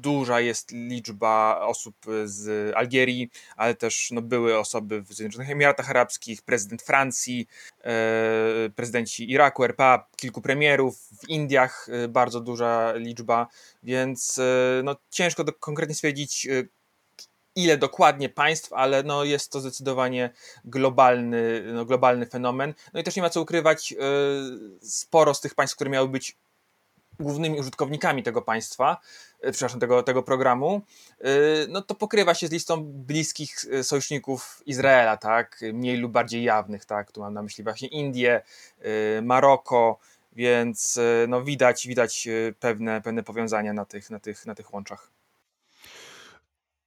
duża jest liczba osób z Algierii, ale też no, były osoby w Zjednoczonych Emiratach Arabskich, prezydent Francji, e, prezydenci Iraku, RPA, kilku premierów, w Indiach e, bardzo duża liczba, więc e, no, ciężko do, konkretnie stwierdzić, ile dokładnie państw, ale no jest to zdecydowanie globalny, no globalny fenomen. No i też nie ma co ukrywać, sporo z tych państw, które miały być głównymi użytkownikami tego państwa, e, przepraszam, tego, tego programu, e, no to pokrywa się z listą bliskich e, sojuszników Izraela, tak, mniej lub bardziej jawnych, tak, tu mam na myśli właśnie Indię, Maroko, więc no widać, widać pewne, pewne powiązania na tych, na, tych, na tych łączach.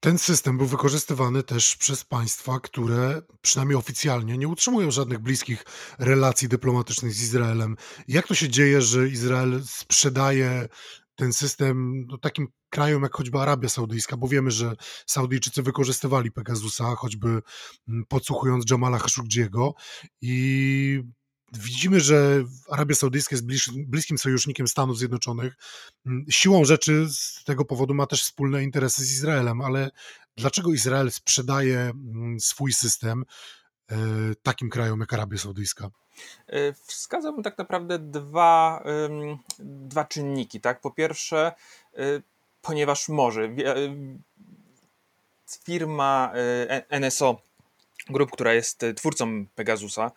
Ten system był wykorzystywany też przez państwa, które przynajmniej oficjalnie nie utrzymują żadnych bliskich relacji dyplomatycznych z Izraelem. Jak to się dzieje, że Izrael sprzedaje ten system no, takim krajom jak choćby Arabia Saudyjska, bo wiemy, że Saudyjczycy wykorzystywali Pegasusa, choćby mm, podsłuchując Jamala Khashoggiego i Widzimy, że Arabia Saudyjska jest bliskim sojusznikiem Stanów Zjednoczonych. Mm, siłą rzeczy z tego powodu ma też wspólne interesy z Izraelem, ale dlaczego Izrael sprzedaje mm, swój system takim krajom jak Arabia Saudyjska? E, wskazałbym tak naprawdę dwa, dwa czynniki. Tak? Po pierwsze, e, ponieważ może firma NSO Group, która jest twórcą Pegasusa,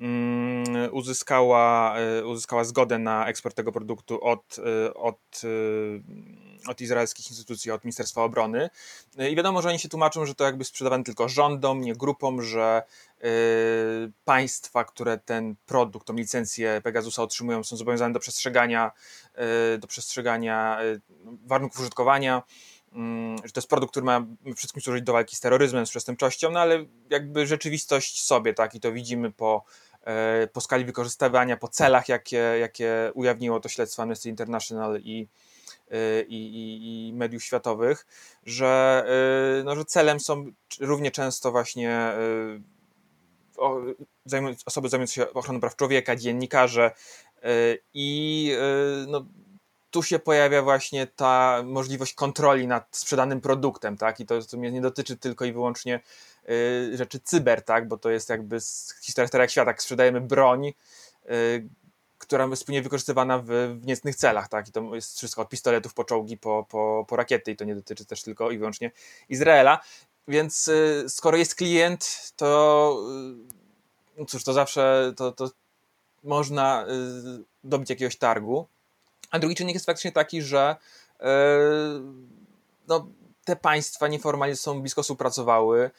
Mm, uzyskała, e, uzyskała zgodę na eksport tego produktu od, e, od, e, od izraelskich instytucji, od Ministerstwa Obrony. I wiadomo, że oni się tłumaczą, że to jakby sprzedawane tylko rządom, nie grupom, że państwa, które ten produkt, tą licencję Pegasusa otrzymują, są zobowiązane do przestrzegania, do przestrzegania warunków użytkowania mm, że to jest produkt, który ma przede wszystkim służyć do walki z terroryzmem, z przestępczością, no ale jakby rzeczywistość sobie, tak, i to widzimy po po skali wykorzystywania, po celach, jakie, jakie ujawniło to śledztwo Amnesty International i, i, i, i mediów światowych, że, e, no, że celem są równie często właśnie osoby zajmujące się ochroną praw człowieka, dziennikarze i no, tu się pojawia właśnie ta możliwość kontroli nad sprzedanym produktem, tak? I to, to mnie nie dotyczy tylko i wyłącznie y, rzeczy cyber, tak? Bo to jest jakby historia starych świata, jak sprzedajemy broń, y, która jest wspólnie wykorzystywana w, w niecnych celach, tak? I to jest wszystko od pistoletów po czołgi, po, po, po rakiety i to nie dotyczy też tylko i wyłącznie Izraela. Więc y, skoro jest klient, to no cóż, to zawsze to, to można dobić jakiegoś targu. A drugi czynnik jest faktycznie taki, że e, no, te państwa nieformalnie sobą blisko współpracowały.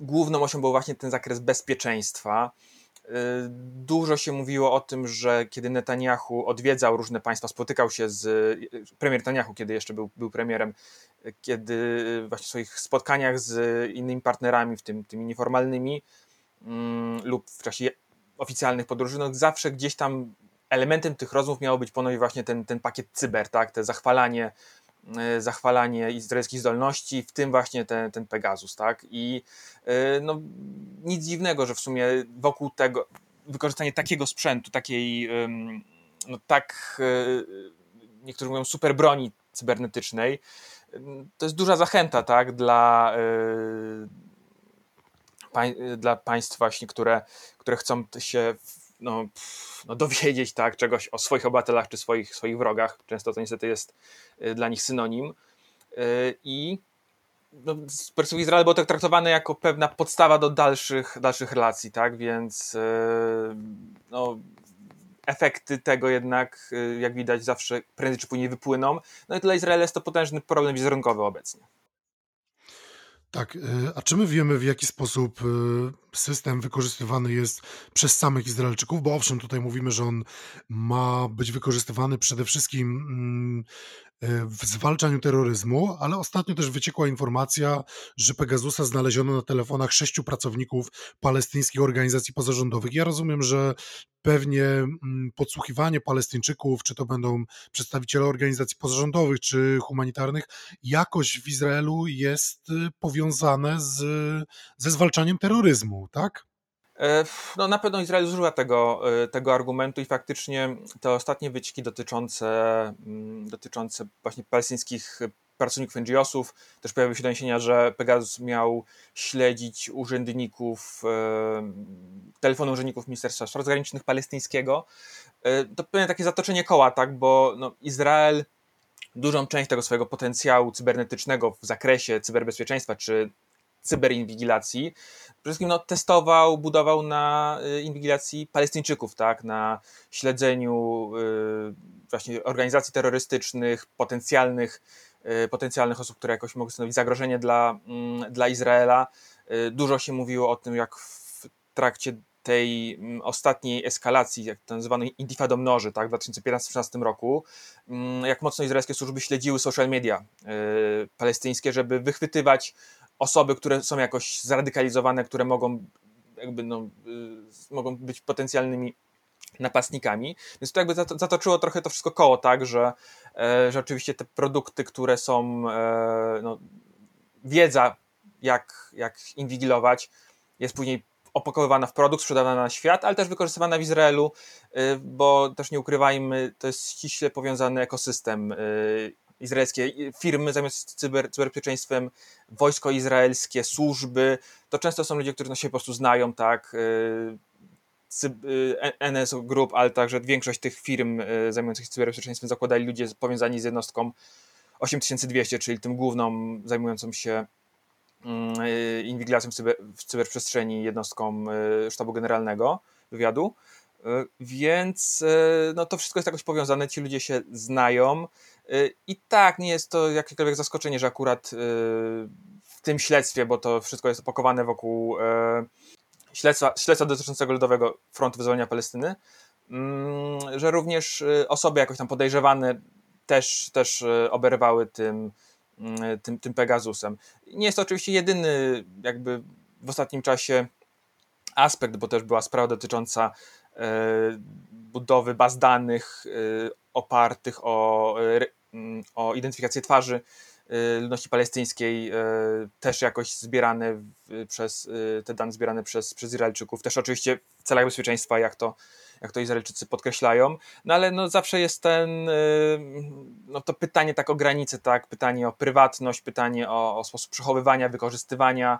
Główną osią był właśnie ten zakres bezpieczeństwa. Y, dużo się mówiło o tym, że kiedy Netanyahu odwiedzał różne państwa, spotykał się z premier Netanyahu, kiedy jeszcze był, był premierem, kiedy właśnie w swoich spotkaniach z innymi partnerami, w tym tymi nieformalnymi mm, lub w czasie oficjalnych podróży, no zawsze gdzieś tam elementem tych rozmów miało być ponownie właśnie ten, ten pakiet cyber, tak, te zachwalanie zachwalanie izraelskich zdolności, w tym właśnie ten, ten Pegasus, tak? I e, no, nic dziwnego, że w sumie wokół tego wykorzystanie takiego sprzętu, takiej no tak e, niektórzy mówią super broni cybernetycznej, to jest duża zachęta, tak, dla dla państw właśnie, które, które chcą się no, no, dowiedzieć tak, czegoś o swoich obywatelach czy swoich, swoich wrogach. Często to niestety jest y, dla nich synonim. Y, I no, z perspektywy Izraela było to traktowane jako pewna podstawa do dalszych, dalszych relacji, tak? Więc y, no, efekty tego jednak, jak widać, zawsze prędzej czy później wypłyną. No i dla Izraela jest to potężny problem wizerunkowy obecnie. Tak, a czy my wiemy, w jaki sposób system wykorzystywany jest przez samych Izraelczyków, bo owszem, tutaj mówimy, że on ma być wykorzystywany przede wszystkim mm, e, w zwalczaniu terroryzmu, ale ostatnio też wyciekła informacja, że Pegasusa znaleziono na telefonach sześciu pracowników palestyńskich organizacji pozarządowych. Ja rozumiem, że pewnie mm, podsłuchiwanie Palestyńczyków, czy to będą przedstawiciele organizacji pozarządowych, czy humanitarnych, jakoś w Izraelu jest y, powiązane z, ze zwalczaniem terroryzmu tak? E, no, na pewno Izrael używa tego, e, tego argumentu i faktycznie te ostatnie wyciki dotyczące, mm, dotyczące właśnie palestyńskich pracowników NGO-sów, też pojawiły się doniesienia, że Pegasus miał śledzić urzędników, e, telefony urzędników Ministerstwa Spraw Zagranicznych palestyńskiego. To pewnie takie zatoczenie koła, tak, bo no, Izrael dużą część tego swojego potencjału cybernetycznego w zakresie cyberbezpieczeństwa czy cyberinwigilacji. Przede wszystkim no, testował, budował na y, inwigilacji Palestyńczyków, tak, na śledzeniu y, właśnie organizacji terrorystycznych, potencjalnych, y, potencjalnych osób, które jakoś mogły stanowić zagrożenie dla, mm, dla Izraela. Dużo się mówiło o tym, jak w trakcie tej mm, ostatniej eskalacji, jak to nazywano intifadą mnoży, tak, w 2015-2016 roku, mm, jak mocno izraelskie służby śledziły social media palestyńskie, żeby wychwytywać osoby, które są jakoś zradykalizowane, które mogą jakby no, y, mogą być potencjalnymi napastnikami. Więc to jakby zatoczyło trochę to wszystko koło, tak, że, e, że oczywiście te produkty, które są e, no, wiedza, jak, jak inwigilować, jest później opakowywana w produkt, sprzedawana na świat, ale też wykorzystywana w Izraelu, y, bo też nie ukrywajmy, to jest ściśle powiązany ekosystem y, izraelskie firmy zajmujące się cyber, cyberbezpieczeństwem, wojsko izraelskie, służby, to często są ludzie, którzy no się po prostu znają, tak, y, y, NS Group, ale także większość tych firm y, zajmujących się cyberbezpieczeństwem zakładali ludzie powiązani z jednostką 8200, czyli tym główną zajmującą się mm, inwigilacją w, cyber, w cyberprzestrzeni jednostką sztabu generalnego wywiadu. Więc no, to wszystko jest jakoś powiązane, ci ludzie się znają. Y, I tak, nie jest to jakiekolwiek zaskoczenie, że akurat w tym śledztwie, bo to wszystko jest opakowane wokół śledztwa, śledztwa dotyczącego Ludowego Frontu Wyzwolenia Palestyny, mm, że również osoby jakoś tam podejrzewane też, też oberwały tym, tym, tym Pegasusem. Nie jest to oczywiście jedyny jakby w ostatnim czasie aspekt, bo też była sprawa dotycząca budowy baz danych opartych o, e, mm, o identyfikację twarzy e, ludności palestyńskiej, e, też jakoś zbierane przez, te dane zbierane przez, przez Izraelczyków, też oczywiście w celach bezpieczeństwa, jak to, jak to Izraelczycy podkreślają, no ale no zawsze jest ten, no to pytanie tak o granice, tak, pytanie o prywatność, pytanie o, o sposób przechowywania, wykorzystywania,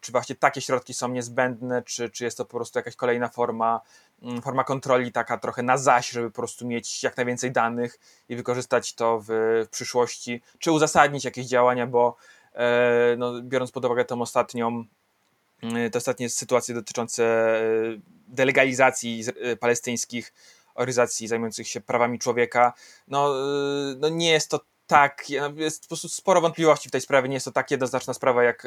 czy właśnie takie środki są niezbędne, czy, czy jest to po prostu jakaś kolejna forma Mm, forma kontroli taka trochę na zaś, żeby po prostu mieć jak najwięcej danych i wykorzystać to w, w przyszłości, czy uzasadnić jakieś działania, bo e, no, biorąc pod uwagę tą ostatnią, mm, te ostatnie sytuacje dotyczące e, delegalizacji e, palestyńskich organizacji zajmujących się prawami człowieka, no, no nie jest to tak, jest po prostu sporo wątpliwości w tej sprawie. Nie jest to tak jednoznaczna sprawa, jak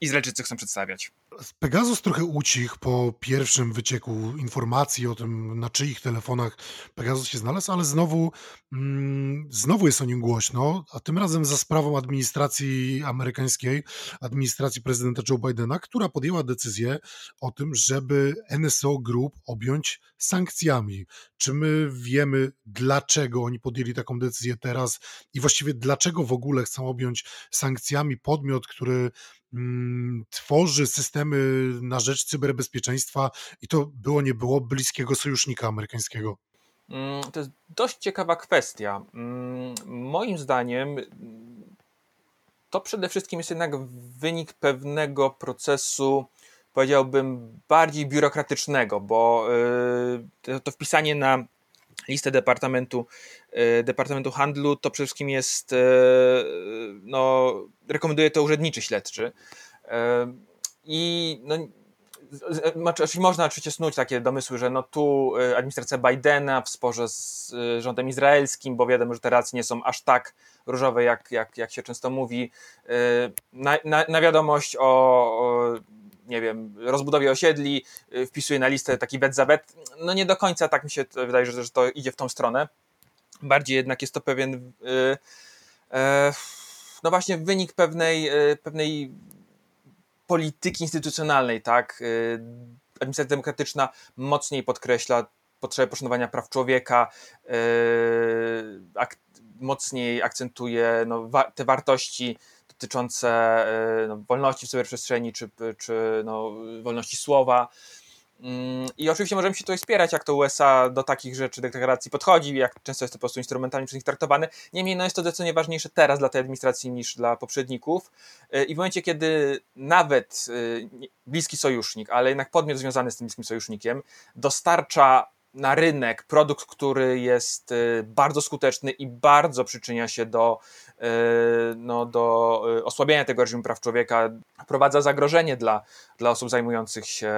Izraelczycy chcą przedstawiać. Pegasus trochę ucichł po pierwszym wycieku informacji o tym, na czyich telefonach Pegasus się znalazł, ale znowu, mm, znowu jest o nim głośno, a tym razem za sprawą administracji amerykańskiej, administracji prezydenta Joe Bidena, która podjęła decyzję o tym, żeby NSO Group objąć sankcjami. Czy my wiemy, dlaczego oni podjęli taką decyzję teraz i właściwie dlaczego w ogóle chcą objąć sankcjami podmiot, który tworzy systemy na rzecz cyberbezpieczeństwa i to było nie było bliskiego sojusznika amerykańskiego. Mm, to jest dość ciekawa kwestia. Mm, moim zdaniem to przede wszystkim jest jednak wynik pewnego procesu, powiedziałbym, bardziej biurokratycznego, bo y, to wpisanie na listę Departamentu, e, Departamentu Handlu, to przede wszystkim jest, no, rekomenduje to urzędniczy śledczy. E, I no, znaczy można oczywiście snuć takie domysły, że no tu administracja Bidena w sporze z rządem izraelskim, bo wiadomo, że te racje nie są aż tak różowe, jak, jak, jak się często mówi. Na, na, na wiadomość o, o nie wiem, rozbudowie osiedli, wpisuje na listę taki bet za bet. No nie do końca tak mi się wydaje, że, że to idzie w tą stronę. Bardziej jednak jest to pewien, yy, no właśnie wynik pewnej, yy, pewnej polityki instytucjonalnej, tak? Yy, administracja demokratyczna mocniej podkreśla potrzebę poszanowania praw człowieka, ak mocniej akcentuje no, wa te wartości dotyczące e, no, wolności w cyberprzestrzeni czy, czy no, wolności słowa. Mm, I oczywiście możemy się tutaj spierać, jak to USA do takich rzeczy, deklaracji podchodzi, jak często jest to po prostu instrumentalnie przez nich traktowane. Niemniej no jest to zdecydowanie ważniejsze teraz dla tej administracji niż dla poprzedników. E, I w momencie, kiedy nawet e, bliski sojusznik, ale jednak podmiot związany z tym bliskim sojusznikiem, dostarcza na rynek produkt, który jest y, bardzo skuteczny i bardzo przyczynia się do, y, no, do y, osłabienia tego reżimu praw człowieka, wprowadza zagrożenie dla, dla osób zajmujących się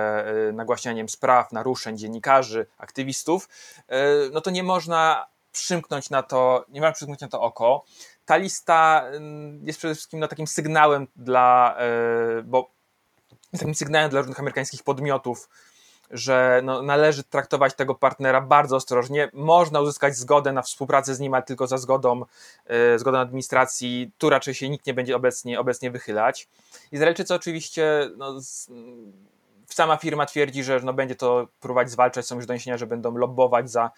nagłaśnianiem spraw, naruszeń, dziennikarzy, aktywistów, no to nie można przymknąć na to, nie można przymknąć na to oko. Ta lista jest przede wszystkim no, takim sygnałem dla, bo takim sygnałem dla różnych amerykańskich podmiotów, że no, należy traktować tego partnera bardzo ostrożnie. Można uzyskać zgodę na współpracę z nim, ale tylko za zgodą, yy, zgodą administracji. Tu raczej się nikt nie będzie obecnie, obecnie wychylać. Izraelczycy oczywiście, no, z, sama firma twierdzi, że no, będzie to próbować zwalczać. Są już doniesienia, że będą lobbować za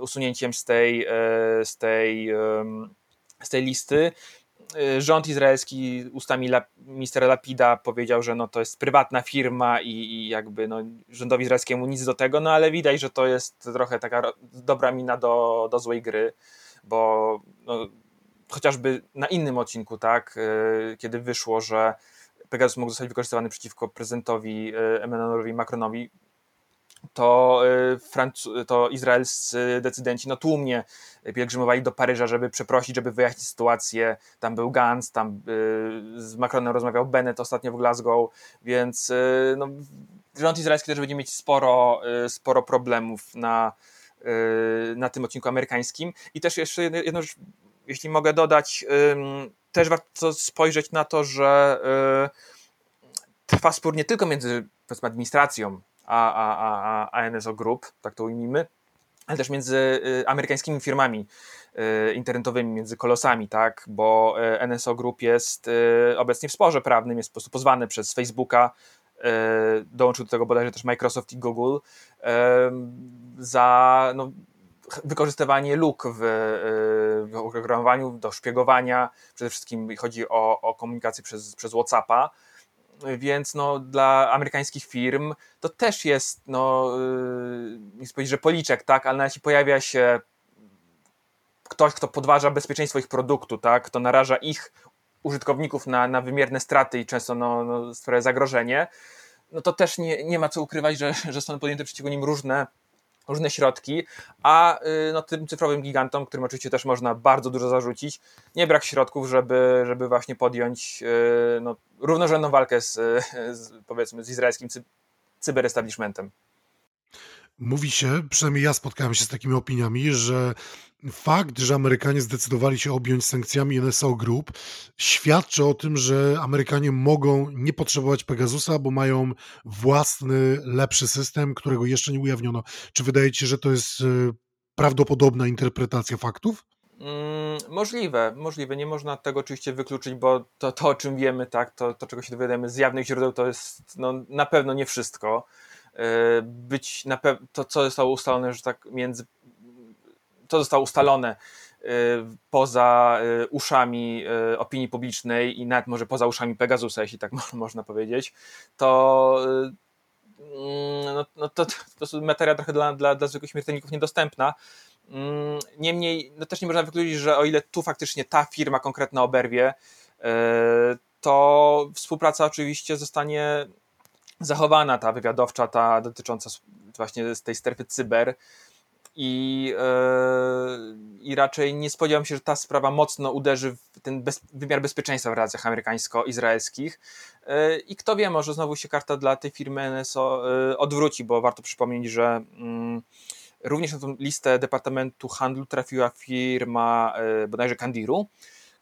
usunięciem z tej, yy, z tej, z tej listy. Y, rząd izraelski ustami La, ministra Lapida powiedział, że no to jest prywatna firma i, i, jakby no, rządowi izraelskiemu nic do tego, no ale widać, że to jest trochę taka dobra mina do, do złej gry, bo no, chociażby na innym odcinku, tak, y, kiedy wyszło, że Pegasus mógł zostać wykorzystywany przeciwko prezydentowi y, Emmanuelowi Macronowi, to, y, to izraelscy decydenci no, tłumnie pielgrzymowali do Paryża, żeby przeprosić, żeby wyjaśnić sytuację. Tam był Gantz, tam y, z Macronem rozmawiał Bennett ostatnio w Glasgow, więc y, no, rząd izraelski też będzie mieć sporo, sporo problemów na, na tym odcinku amerykańskim. I też jeszcze jedno rzecz, jeśli mogę dodać, też warto spojrzeć na to, że trwa spór nie tylko między administracją a, a, a, a NSO Group, tak to ujmijmy, ale też między y, amerykańskimi firmami y, internetowymi, między kolosami, tak, bo y, NSO Group jest obecnie w sporze prawnym, jest po prostu pozwany przez Facebooka, dołączył do tego bodajże też Microsoft i Google, za no, wykorzystywanie luk w, w oprogramowaniu do szpiegowania, przede wszystkim chodzi o, o komunikację przez, przez Whatsappa, więc no, dla amerykańskich firm to też jest, no, yy, nie powiedzieć, że policzek, tak, ale jeśli pojawia się ktoś, kto podważa bezpieczeństwo ich produktu, tak, kto naraża ich użytkowników na, na wymierne straty i często no, no, sprawia zagrożenie, no to też nie, nie ma co ukrywać, że, że są podjęte przeciwko nim różne różne środki, a y, no, tym cyfrowym gigantom, którym oczywiście też można bardzo dużo zarzucić, nie brak środków, żeby, żeby właśnie podjąć y, no, równorzędną walkę z, z, powiedzmy z izraelskim cy cyberestablishmentem. Mówi się, przynajmniej ja spotkałem się z takimi opiniami, że fakt, że Amerykanie zdecydowali się objąć sankcjami NSO Group, świadczy o tym, że Amerykanie mogą nie potrzebować Pegasusa, bo mają własny, lepszy system, którego jeszcze nie ujawniono. Czy wydaje ci się, że to jest y, prawdopodobna interpretacja faktów? Mm, możliwe, możliwe. Nie można tego oczywiście wykluczyć, bo to, to o czym wiemy, tak, to, to czego się dowiadujemy z jawnych źródeł, to jest no, na pewno nie wszystko. Y, być na pe- to, co zostało ustalone, że tak między to zostało ustalone y, poza y, uszami opinii publicznej i nawet może poza uszami Pegasusa, jeśli tak można powiedzieć, to mm, no, no to, to, to materia trochę dla, dla, dla zwykłych śmiertelników niedostępna. Mm, niemniej, no też nie można wykluczyć, że o ile tu faktycznie ta firma konkretna oberwie, to współpraca oczywiście zostanie zachowana, ta wywiadowcza, ta dotycząca właśnie z tej strefy cyber, i, yy, I raczej nie spodziewam się, że ta sprawa mocno uderzy w ten bez, wymiar bezpieczeństwa w relacjach amerykańsko-izraelskich. Yy, I kto wie, może znowu się karta dla tej firmy NSO yy, odwróci, bo warto przypomnieć, że mm, również na tą listę Departamentu Handlu trafiła firma bodajże Kandiru,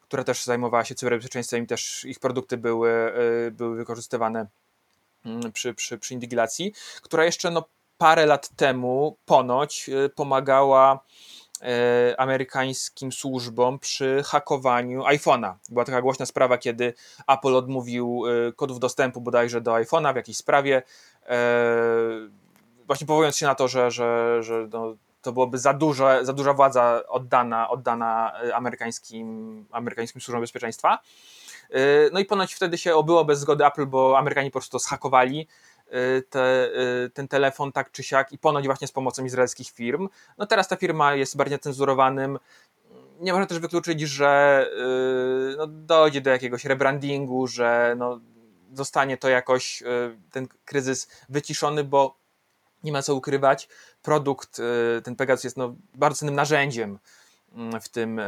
która też zajmowała się cyberbezpieczeństwem i też ich produkty były, były wykorzystywane przy, przy, przy inwigilacji, która jeszcze no, parę lat temu ponoć y, pomagała y, amerykańskim służbom przy hakowaniu iPhone'a. Była taka głośna sprawa, kiedy Apple odmówił y, kodów dostępu bodajże do iPhone'a w jakiejś sprawie, właśnie powołując się na to, że, że, że no, to byłoby za, duże, za duża władza oddana, oddana amerykańskim, amerykańskim służbom bezpieczeństwa. No i ponoć wtedy się obyło bez zgody Apple, bo Amerykanie po prostu schakowali Y, te, y, ten telefon tak czy siak i ponoć właśnie z pomocą izraelskich firm. No teraz ta firma jest bardziej cenzurowanym. Nie można też wykluczyć, że no, dojdzie do jakiegoś rebrandingu, że no, zostanie to jakoś ten kryzys wyciszony, bo nie ma co ukrywać. Produkt, ten Pegasus jest no, bardzo cennym narzędziem w tym,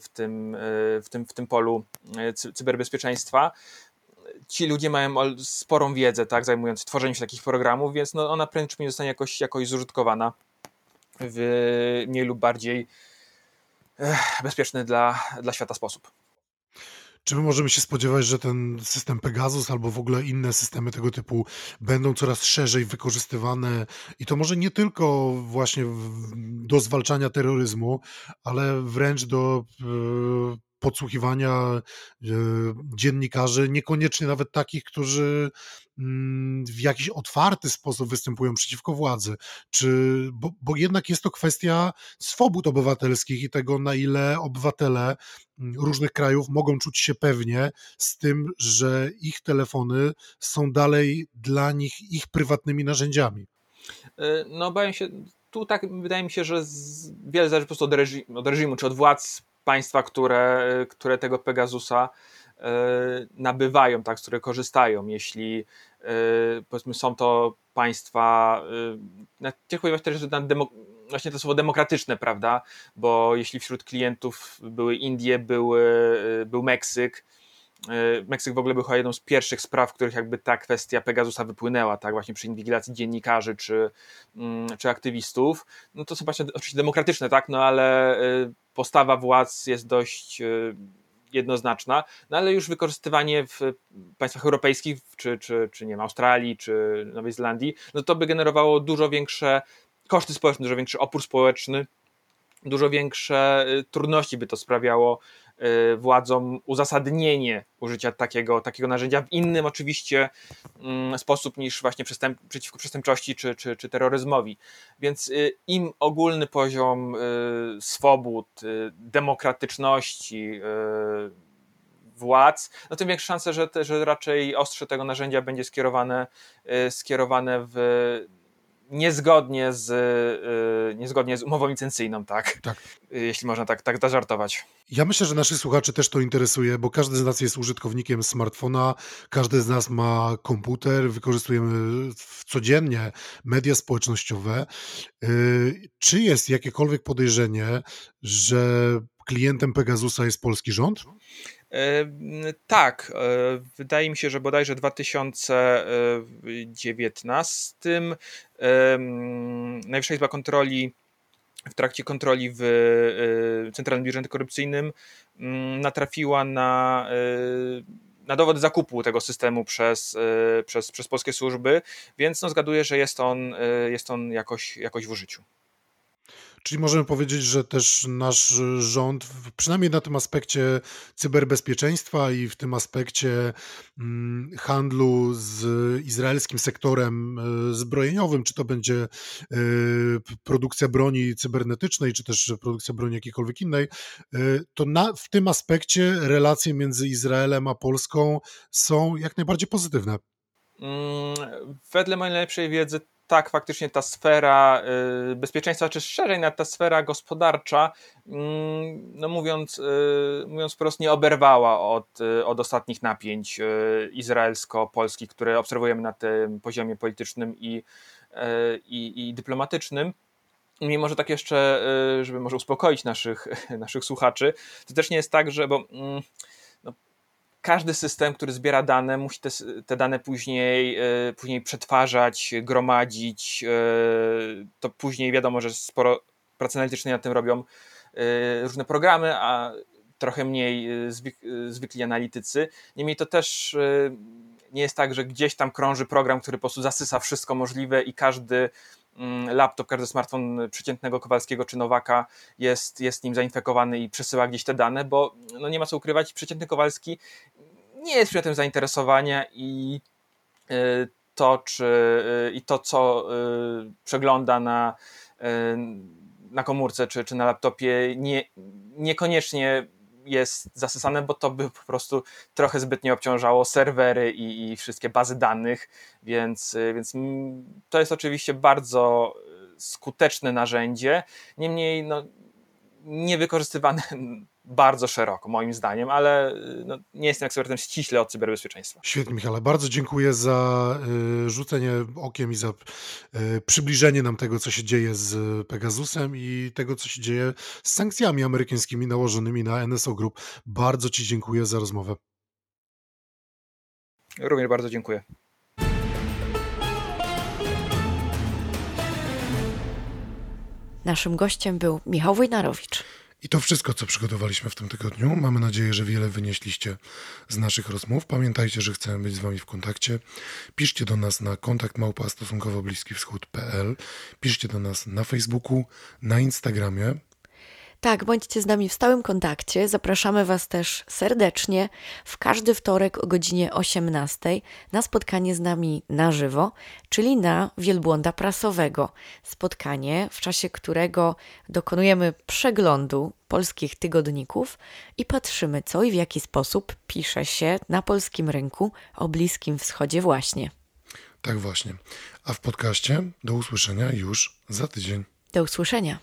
w tym, w tym, w tym polu cyberbezpieczeństwa ci ludzie mają sporą wiedzę, tak, zajmując tworzeniem się takich programów, więc no, ona prędzej czy później zostanie jakoś, jakoś zużytkowana w mniej lub bardziej bezpieczny dla, dla świata sposób. Czy my możemy się spodziewać, że ten system Pegasus albo w ogóle inne systemy tego typu będą coraz szerzej wykorzystywane? I to może nie tylko właśnie do zwalczania terroryzmu, ale wręcz do e, podsłuchiwania e, dziennikarzy, niekoniecznie nawet takich, którzy w jakiś otwarty sposób występują przeciwko władzy, czy, bo, bo jednak jest to kwestia swobód obywatelskich i tego, na ile obywatele mm, różnych krajów mogą czuć się pewnie z tym, że ich telefony są dalej dla nich ich prywatnymi narzędziami. E, no, obawiam się, tu tak wydaje mi się, że z, wiele zależy po prostu od, reżimu, od reżimu czy od władz państwa, które, które tego Pegasusa e, nabywają, tak, z które korzystają. Jeśli e, powiedzmy są to państwa, ciężko powiedzieć też, że demo, właśnie to słowo demokratyczne, prawda? Bo jeśli wśród klientów były Indie, były, e, był Meksyk, Meksyk w ogóle był chyba jedną z pierwszych spraw, w których jakby ta kwestia Pegasusa wypłynęła, tak, właśnie przy inwigilacji dziennikarzy czy, mm, czy aktywistów. No to są właśnie oczywiście demokratyczne, tak, no ale postawa władz jest dość e, jednoznaczna, no ale już wykorzystywanie w państwach europejskich, czy, czy, czy nie wiem, Australii, czy Nowej Zelandii, no to by generowało dużo większe koszty społeczne, dużo większy opór społeczny, dużo większe e, trudności by to sprawiało Y, władzom uzasadnienie użycia takiego, takiego narzędzia w innym oczywiście mm, sposób niż właśnie przestęp, przeciwko przestępczości czy, czy, czy terroryzmowi. Więc y, im ogólny poziom y, swobód, demokratyczności, władz, no tym większa szansa, że, że raczej ostrze tego narzędzia będzie skierowane, skierowane w niezgodnie z, y, niezgodnie z umową licencyjną, tak? tak. Y, jeśli można tak, tak zażartować. Ja myślę, że naszych słuchaczy też to interesuje, bo każdy z nas jest użytkownikiem smartfona, każdy z nas ma komputer, wykorzystujemy codziennie media społecznościowe. Y, czy jest jakiekolwiek podejrzenie, że klientem Pegasusa jest polski rząd? Tak, wydaje mi się, że bodajże w 2019 Najwyższa Izba Kontroli w trakcie kontroli w Centralnym Biurze Antykorupcyjnym mm, natrafiła na na dowód zakupu tego systemu przez, przez, przez polskie służby, więc no zgaduję, że jest on, jest on jakoś, jakoś w użyciu. Czyli możemy powiedzieć, że też nasz rząd, przynajmniej na tym aspekcie cyberbezpieczeństwa i w tym aspekcie mm, handlu z izraelskim sektorem e, zbrojeniowym, czy to będzie e, produkcja broni cybernetycznej, czy też produkcja broni jakiejkolwiek innej, e, to na, w tym aspekcie relacje między Izraelem a Polską są jak najbardziej pozytywne. Mm, wedle mojej najlepszej wiedzy tak, faktycznie ta sfera y, bezpieczeństwa, czy szerzej nawet ta sfera gospodarcza, mm, no mówiąc, y, mówiąc wprost, nie oberwała od, y, od ostatnich napięć izraelsko-polskich, które obserwujemy na tym poziomie politycznym i, i, i dyplomatycznym. Mimo, że tak jeszcze, żeby może uspokoić naszych, naszych słuchaczy, to też nie jest tak, że bo mm, każdy system, który zbiera dane, musi te, te dane później, e, później przetwarzać, gromadzić. E, to później wiadomo, że sporo pracy analitycznej na tym robią e, różne programy, a trochę mniej zwyk, zwykli analitycy. Niemniej to też nie jest tak, że gdzieś tam krąży program, który po prostu zasysa wszystko możliwe i każdy mm, laptop, każdy smartfon przeciętnego Kowalskiego czy Nowaka jest, jest nim zainfekowany i przesyła gdzieś te dane, bo no nie ma co ukrywać, przeciętny Kowalski nie jest przedmiotem zainteresowania i y, to, czy, y, i to co y, przegląda na, na komórce czy, czy na laptopie, nie, niekoniecznie jest zasysane, bo to by po prostu trochę zbytnio obciążało serwery i, i wszystkie bazy danych, więc, więc to jest oczywiście bardzo skuteczne narzędzie. Niemniej no, niewykorzystywane bardzo szeroko, moim zdaniem, ale no, nie jestem ekspertem ściśle od cyberbezpieczeństwa. Świetnie, Michale. Bardzo dziękuję za y, rzucenie okiem i za y, przybliżenie nam tego, co się dzieje z Pegasusem i tego, co się dzieje z sankcjami amerykańskimi nałożonymi na NSO Group. Bardzo Ci dziękuję za rozmowę. Również bardzo dziękuję. Naszym gościem był Michał Wojnarowicz. I to wszystko, co przygotowaliśmy w tym tygodniu. Mamy nadzieję, że wiele wynieśliście z naszych rozmów. Pamiętajcie, że chcemy być z Wami w kontakcie. Piszcie do nas na kontakt małpa stosunkowo bliski wschód.pl. Piszcie do nas na Facebooku, na Instagramie. Tak, bądźcie z nami w stałym kontakcie. Zapraszamy Was też serdecznie w każdy wtorek o godzinie 18 na spotkanie z nami na żywo, czyli na wielbłąda prasowego. Spotkanie, w czasie którego dokonujemy przeglądu polskich tygodników i patrzymy, co i w jaki sposób pisze się na polskim rynku o Bliskim Wschodzie właśnie. Tak właśnie. A w podcaście do usłyszenia już za tydzień. Do usłyszenia.